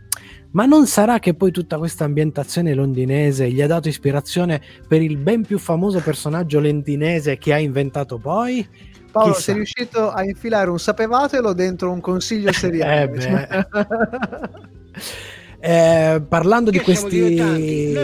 ma non sarà che poi tutta questa ambientazione londinese gli ha dato ispirazione per il ben più famoso personaggio londinese che ha inventato poi? Paolo, Chissà. sei riuscito a infilare un sapevatelo dentro un consiglio *laughs* seriale. Eh. *laughs* Eh, parlando di questi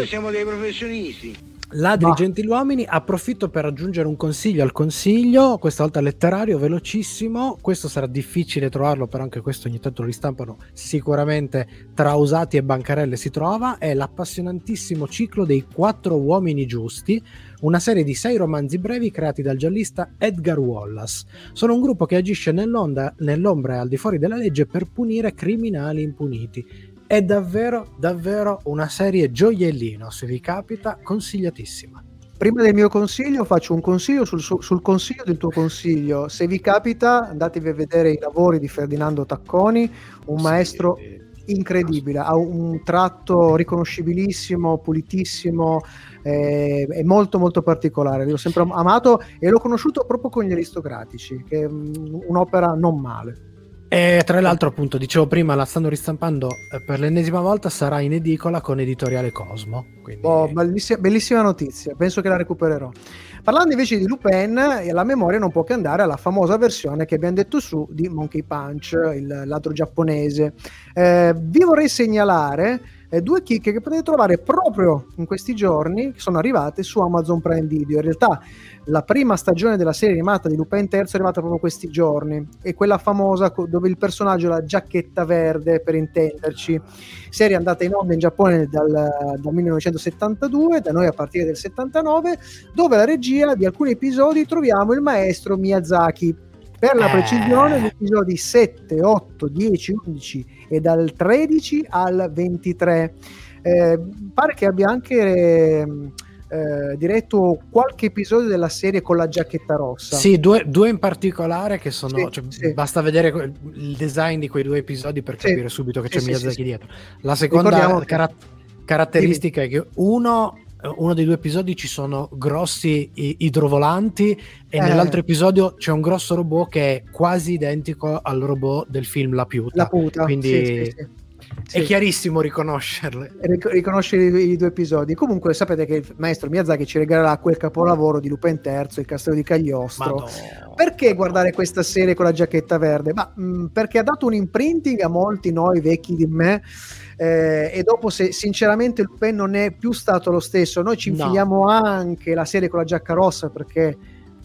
siamo dei professionisti. ladri Ma- gentiluomini, approfitto per aggiungere un consiglio al consiglio, questa volta letterario, velocissimo. Questo sarà difficile trovarlo, però anche questo ogni tanto lo ristampano. Sicuramente tra usati e bancarelle si trova. È l'appassionantissimo ciclo dei quattro uomini giusti, una serie di sei romanzi brevi creati dal giallista Edgar Wallace. Sono un gruppo che agisce nell'onda- nell'ombra e al di fuori della legge per punire criminali impuniti. È davvero, davvero una serie gioiellino. Se vi capita, consigliatissima. Prima del mio consiglio faccio un consiglio sul, sul consiglio del tuo consiglio. Se vi capita andatevi a vedere i lavori di Ferdinando Tacconi, un maestro incredibile, ha un tratto riconoscibilissimo, pulitissimo, eh, è molto molto particolare. L'ho sempre amato e l'ho conosciuto proprio con gli aristocratici, che è un'opera non male. E tra l'altro, appunto, dicevo prima, la stanno ristampando eh, per l'ennesima volta. Sarà in edicola con editoriale Cosmo. Quindi... Oh, bellissima, bellissima notizia, penso che la recupererò. Parlando invece di Lupin, eh, la memoria non può che andare alla famosa versione che abbiamo detto su di Monkey Punch, il ladro giapponese. Eh, vi vorrei segnalare eh, due chicche che potete trovare proprio in questi giorni, che sono arrivate su Amazon Prime Video. In realtà la prima stagione della serie animata di Lupin III è arrivata proprio questi giorni, è quella famosa dove il personaggio ha la giacchetta verde, per intenderci. Serie andata in onda in Giappone dal, dal 1972, da noi a partire del 79, dove alla regia di alcuni episodi troviamo il maestro Miyazaki. Per la Eh. precisione, gli episodi 7, 8, 10, 11 e dal 13 al 23. Eh, pare che abbia anche eh, eh, diretto qualche episodio della serie con la giacchetta rossa. Sì, due, due in particolare che sono. Sì, cioè, sì. Basta vedere il design di quei due episodi per Sì. capire subito che c'è Miyazaki dietro. La seconda caratteristica è che uno. Uno dei due episodi ci sono grossi idrovolanti e Eh. nell'altro episodio c'è un grosso robot che è quasi identico al robot del film La Piuta. La puta. Quindi Sì, sì, sì. è Sì. chiarissimo riconoscerle. Ric- riconoscere i, i due episodi. Comunque sapete che il maestro Miyazaki ci regalerà quel capolavoro di Lupin III, il castello di Cagliostro. Madonna. Perché guardare questa serie con la giacchetta verde? Ma mh, perché ha dato un imprinting a molti noi vecchi di me. Eh, e dopo, se sinceramente Lupin non è più stato lo stesso, noi ci No. infiliamo anche la serie con la giacca rossa perché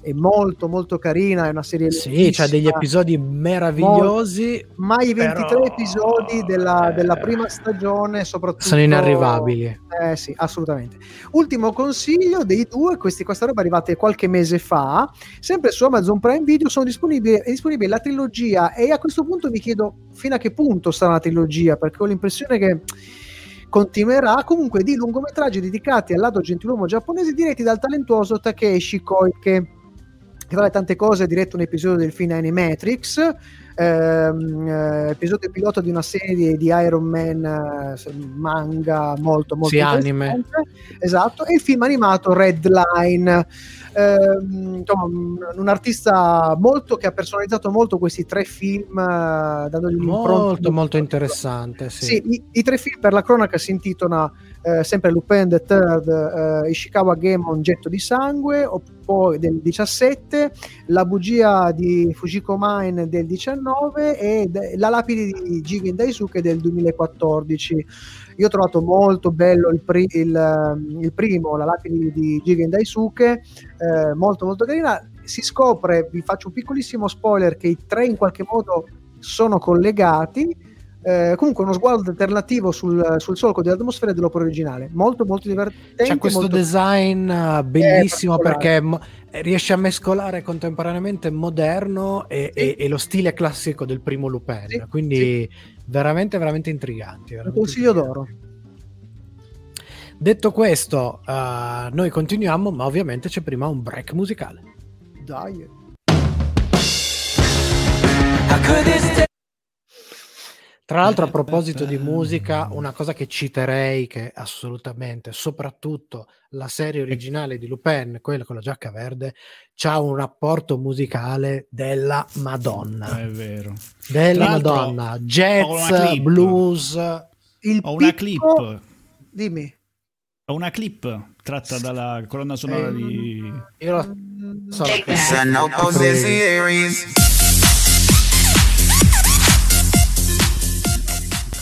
è molto, molto carina. È una serie Sì, c'ha degli episodi meravigliosi. Ma i 23 però- episodi della, della eh, prima stagione, soprattutto, Sono inarrivabili. Eh sì, assolutamente. Ultimo consiglio dei due, questi, questa roba è arrivata qualche mese fa, sempre su Amazon Prime Video sono disponibili, è disponibile la trilogia e a questo punto mi chiedo fino a che punto sarà una trilogia, perché ho l'impressione che continuerà comunque di lungometraggi dedicati al lato gentiluomo giapponese diretti dal talentuoso Takeshi Koike che tra le tante cose ha diretto un episodio del film Animatrix ehm, eh, episodio pilota di una serie di Iron Man eh, manga molto molto Sì, anime. esatto e il film animato Red Line Ehm, un, un artista molto che ha personalizzato molto questi tre film eh, dandogli un'impronta Molto, molto interessante. Sì. sì, i, i tre film per la cronaca si intitolano eh, sempre Lupin the Third, eh, Ishikawa Gemon Getto di sangue, poi del 17, La bugia di Fujiko Mine del 19 e de- La lapide di Jigen Daisuke del 2014. Io ho trovato molto bello il, pri- il, ehm, il primo, La lapide di Jigen Daisuke, eh, molto molto carina. Si scopre, vi faccio un piccolissimo spoiler, che i tre in qualche modo sono collegati. Eh, comunque uno sguardo alternativo sul, sul solco dell'atmosfera dell'opera originale molto molto divertente C'è questo molto- design uh, bellissimo particolare. perché mo- riesce a mescolare contemporaneamente moderno e, Sì. e- e lo stile classico del primo Lupin. Sì, Quindi veramente, veramente intriganti. un veramente consiglio intriganti. d'oro Detto questo, uh, noi continuiamo, ma ovviamente c'è prima un break musicale. dai Tra l'altro, a proposito di musica, una cosa che citerei che assolutamente, soprattutto la serie originale di Lupin, quella con la giacca verde, c'ha un rapporto musicale della Madonna. È vero. Della Madonna, jazz, blues. il Ho una picco- clip. dimmi Ho una clip tratta dalla colonna sonora di... Io lo so.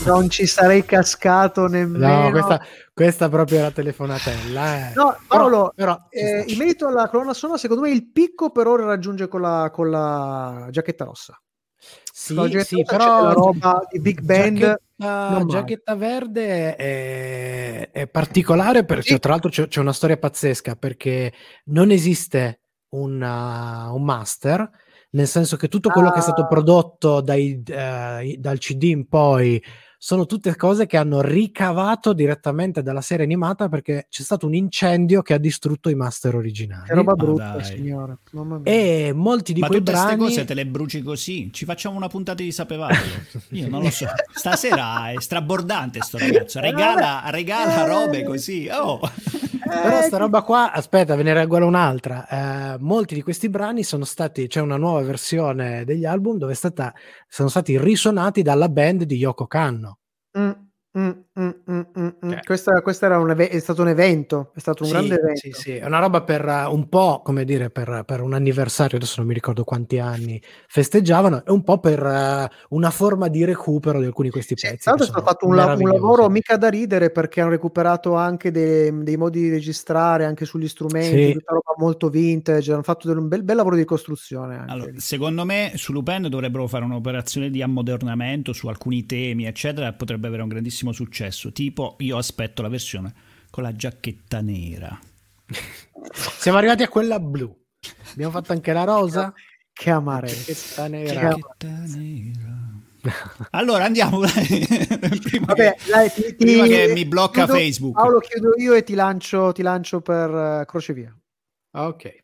*laughs* non ci sarei cascato nemmeno No, questa, questa proprio la telefonatella. eh. No, Paolo, però, ci eh, in merito alla colonna sonora secondo me il picco per ora raggiunge con la, con la giacchetta rossa sì, giacchetta sì, rossa però la roba di big band Giacchetta. Giacchetta Verde è, è particolare perché Sì. tra l'altro c'è, c'è una storia pazzesca perché non esiste un, uh, un master nel senso che tutto quello che è stato Ah. prodotto dai, eh, dal CD in poi sono tutte cose che hanno ricavato direttamente dalla serie animata perché c'è stato un incendio che ha distrutto i master originali che roba Ma brutta dai. signore Mamma mia. e molti di Ma quei tutte queste brani cose te le bruci così? Ci facciamo una puntata di Sapevatelo? *laughs* Io non lo so. Stasera è strabordante sto ragazzo. Regala, regala robe così. Oh. Però Eh, sta roba qua, aspetta, ve ne regalo un'altra. Eh, molti di questi brani sono stati, c'è una nuova versione degli album dove è stata, sono stati risuonati dalla band di Yoko Kanno. Mm, mm, mm, mm, mm, mm. Cioè- Questa, questa era un è stato un evento, è stato un Sì, grande evento. sì, sì, è una roba per eh, un po', come dire, per, per un anniversario, adesso non mi ricordo quanti anni festeggiavano, e un po' per eh, una forma di recupero di alcuni di questi Sì, pezzi. l'altro che è stato fatto un, la- un lavoro mica da ridere perché hanno recuperato anche dei, dei modi di registrare anche sugli strumenti, Sì. tutta roba molto vintage, hanno fatto del- un bel, bel lavoro di costruzione. Allora, secondo me su Lupin dovrebbero fare un'operazione di ammodernamento su alcuni temi, eccetera, potrebbe avere un grandissimo successo. Tipo, io aspetto la versione con la giacchetta nera. *laughs* Siamo arrivati a quella blu. Abbiamo fatto anche la rosa. che amarezza. Nera. ama- Giacchetta nera. *laughs* Allora andiamo. prima *laughs* Vabbè, che, dai, ti- ti- prima che mi blocca chiudo- Facebook. Paolo, chiudo io e ti lancio, ti lancio per eh, crocevia. Ok.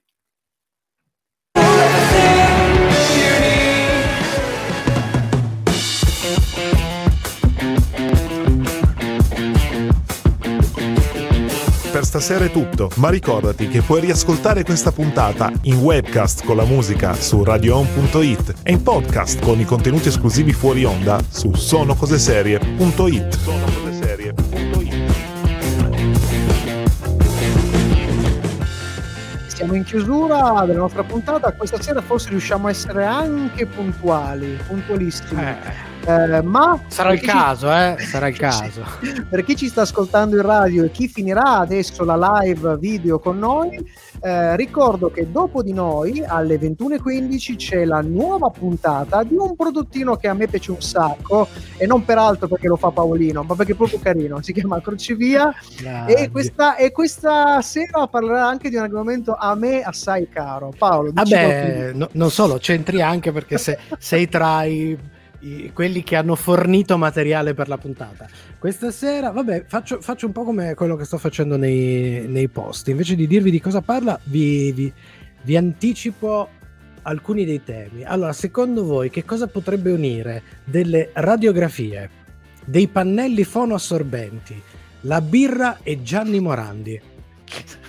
Stasera è tutto, ma ricordati che puoi riascoltare questa puntata in webcast con la musica su radioon.it e in podcast con i contenuti esclusivi fuori onda su sonocoseserie.it. Siamo in chiusura della nostra puntata. Questa sera forse riusciamo a essere anche puntuali, puntualissimi. Eh, ma Sarà il chi ci- caso, eh? Sarà il *laughs* caso. per chi ci sta ascoltando in radio e chi finirà adesso la live video con noi, eh, ricordo che dopo di noi alle 21.15 c'è la nuova puntata di un prodottino che a me piace un sacco e non peraltro perché lo fa Paolino, ma perché è proprio carino. Si chiama Crocevia e questa, e questa sera parlerà anche di un argomento a me assai caro. Paolo, Vabbè, no- non solo, c'entri anche perché se- sei tra i, i- quelli che hanno fornito materiale per la puntata. Questa sera, vabbè, faccio, faccio un po' come quello che sto facendo nei, nei post. Invece di dirvi di cosa parla, vi, vi- vi anticipo alcuni dei temi. Allora, secondo voi che cosa potrebbe unire delle radiografie, dei pannelli fonoassorbenti, la birra e Gianni Morandi?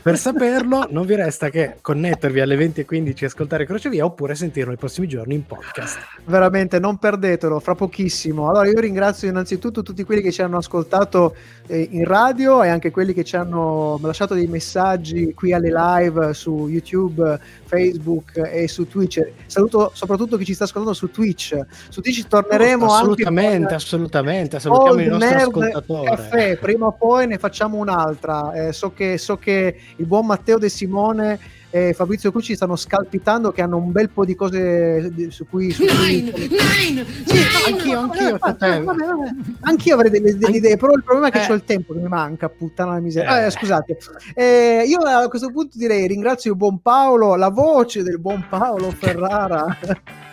Per saperlo non vi resta che connettervi alle 20.15 e ascoltare Crocevia oppure sentirlo i prossimi giorni in podcast. veramente non perdetelo fra pochissimo allora io ringrazio innanzitutto tutti quelli che ci hanno ascoltato eh, in radio e anche quelli che ci hanno lasciato dei messaggi qui alle live su youtube facebook e su twitch saluto soprattutto chi ci sta ascoltando su twitch su twitch torneremo assolutamente, anche assolutamente. Salutiamo Old il nostro ascoltatore. Caffè, prima o poi ne facciamo un'altra. Eh, so, che, so che il buon Matteo De Simone e Fabrizio Cucci stanno scalpitando, che hanno un bel po' di cose su cui. Su cui Sì, Anch'io, anch'io, vabbè, fratello. vabbè, vabbè. Anch'io avrei delle, delle Anche- idee, però il problema è che Eh. c'ho il tempo che mi manca, puttana la miseria. Eh, scusate, Eh, io a questo punto direi ringrazio il buon Paolo, la voce del buon Paolo Ferrara. *laughs*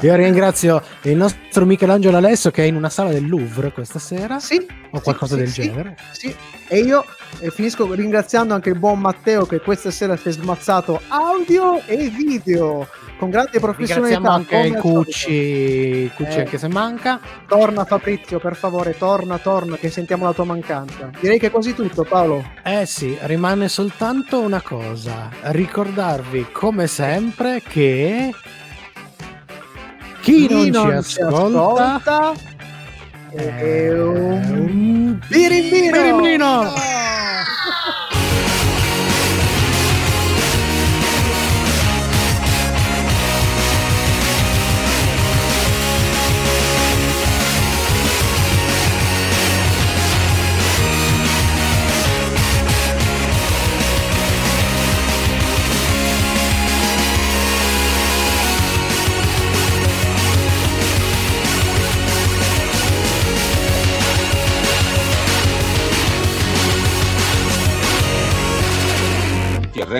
Io ringrazio il nostro Michelangelo Alesso che è in una sala del Louvre questa sera sì, o qualcosa sì, del sì, genere. Sì, e io eh, finisco ringraziando anche il buon Matteo che questa sera si è smazzato audio e video con grande professionalità. Ringraziamo anche il al solito. Cucci, Cucci Eh. anche se manca. Torna Fabrizio, per favore, torna, torna, che sentiamo la tua mancanza. Direi che è quasi tutto, Paolo. Eh sì, rimane soltanto una cosa, ricordarvi come sempre che chi, non, ci ascolta, ascolta è è un un birimbino. birimbino.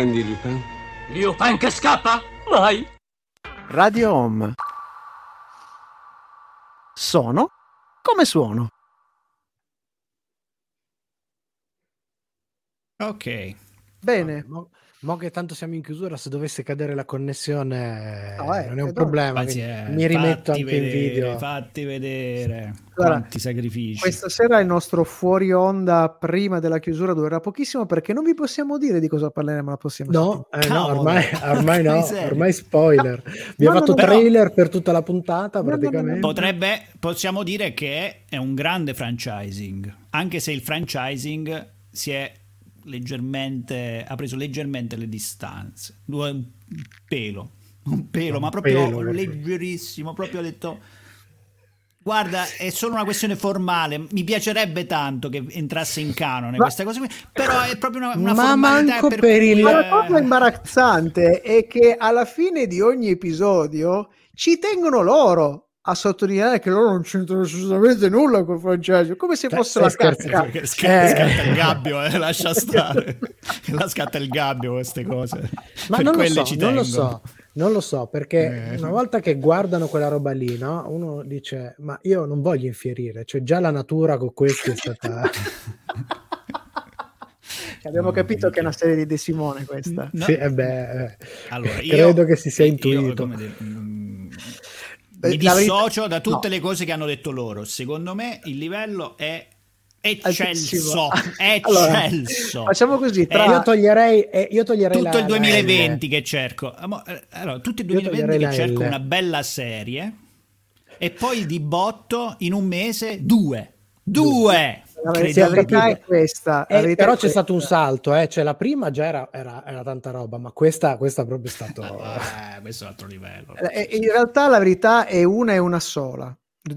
Ti arrendi, Lupin? Liu Pan che scappa? Vai! Radio Home. Sono come suono. Ok. Bene. Mo, che tanto siamo in chiusura, se dovesse cadere la connessione No, eh, non è un eh, problema. mi- Pazienza, mi rimetto anche in vedere, video. Fatti vedere Allora, quanti sacrifici. Questa sera il nostro fuori onda prima della chiusura durerà pochissimo perché non vi possiamo dire di cosa parleremo la prossima No, eh, no, ormai, *laughs* ormai no, ormai spoiler. Mi No, ha no, fatto trailer per tutta la puntata No, no, no, no. praticamente. Potrebbe, possiamo dire che è un grande franchising, anche se il franchising si è leggermente, ha preso leggermente le distanze, un pelo, un pelo, Un ma proprio pelo, leggerissimo, proprio ha detto... Guarda, è solo una questione formale. Mi piacerebbe tanto che entrasse in canone Ma- questa cosa qui, però è proprio una, una Ma manco per, per cui, il- Ma la cosa imbarazzante è che alla fine di ogni episodio ci tengono loro a sottolineare che loro non c'entrano assolutamente nulla col franchise, come se Stai- fosse la cacca. Che scatta, Eh. scatta il gabbio, eh, lascia *laughs* stare. La scatta il gabbio queste cose. Ma Per non lo so, ci non lo so. Non lo so, perché una volta che guardano quella roba lì, no? Uno dice, ma io non voglio infierire, cioè già la natura con questi è stata... *laughs* Abbiamo capito che è una serie di De Simone questa. No. Sì, eh beh, eh, Allora, io- credo che si sia io, intuito. come dire, Eh, mi dissocio da tutte no. le cose che hanno detto loro. Secondo me il livello è eccelso. *laughs* Allora, Eccelso. facciamo così, Eh, tra... io toglierei, eh, io toglierei tutto la- il la 2020 L. che cerco. Eh, Allora, tutto il Io 2020 toglierei che cerco una bella serie e poi di botto in un mese due. Due! Credo- sì, la verità è questa. Eh, verità però è c'è stato un salto, eh. cioè la prima già era, era- era tanta roba, ma questa, questa proprio è stato... *laughs* Eh, questo è un altro livello. Eh, In realtà la verità è una e una sola.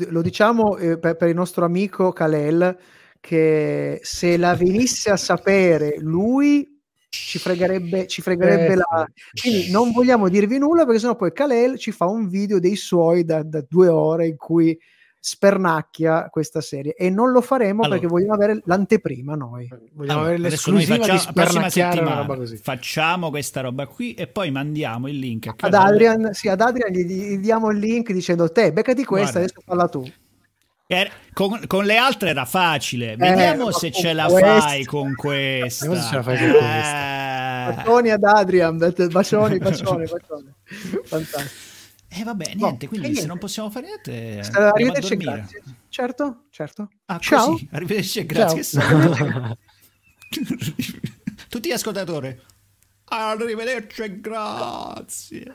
Lo diciamo eh, per, per il nostro amico Kalel che se la venisse a sapere lui ci fregherebbe, ci fregherebbe Eh, la... sì. Quindi non vogliamo dirvi nulla perché sennò poi Kalel ci fa un video dei suoi da, da due ore in cui spernacchia questa serie e non lo faremo Allora. perché vogliamo avere l'anteprima noi. Vogliamo Allora, avere l'esclusiva di facciamo, la prossima spernacchiare una settimana roba così. facciamo questa roba qui e poi mandiamo il link a Ad. Adrian, sì, ad Adrian gli, gli diamo il link dicendo te, beccati questa, Guarda. adesso parla tu. Eh, Con, con le altre era facile. Vediamo ma se ce la questa- fai con questa. Vediamo se ce la fai con Eh, Bacioni ad Adrian, bacioni, bacioni, bacioni. Fantastico. Eh, vabbè, niente. No, quindi e se niente. non possiamo fare niente, Eh, Arrivederci e grazie. Certo, certo. Ah, Ciao. così. *laughs* Arrivederci e grazie. *laughs* Tutti gli ascoltatori. Arrivederci e grazie.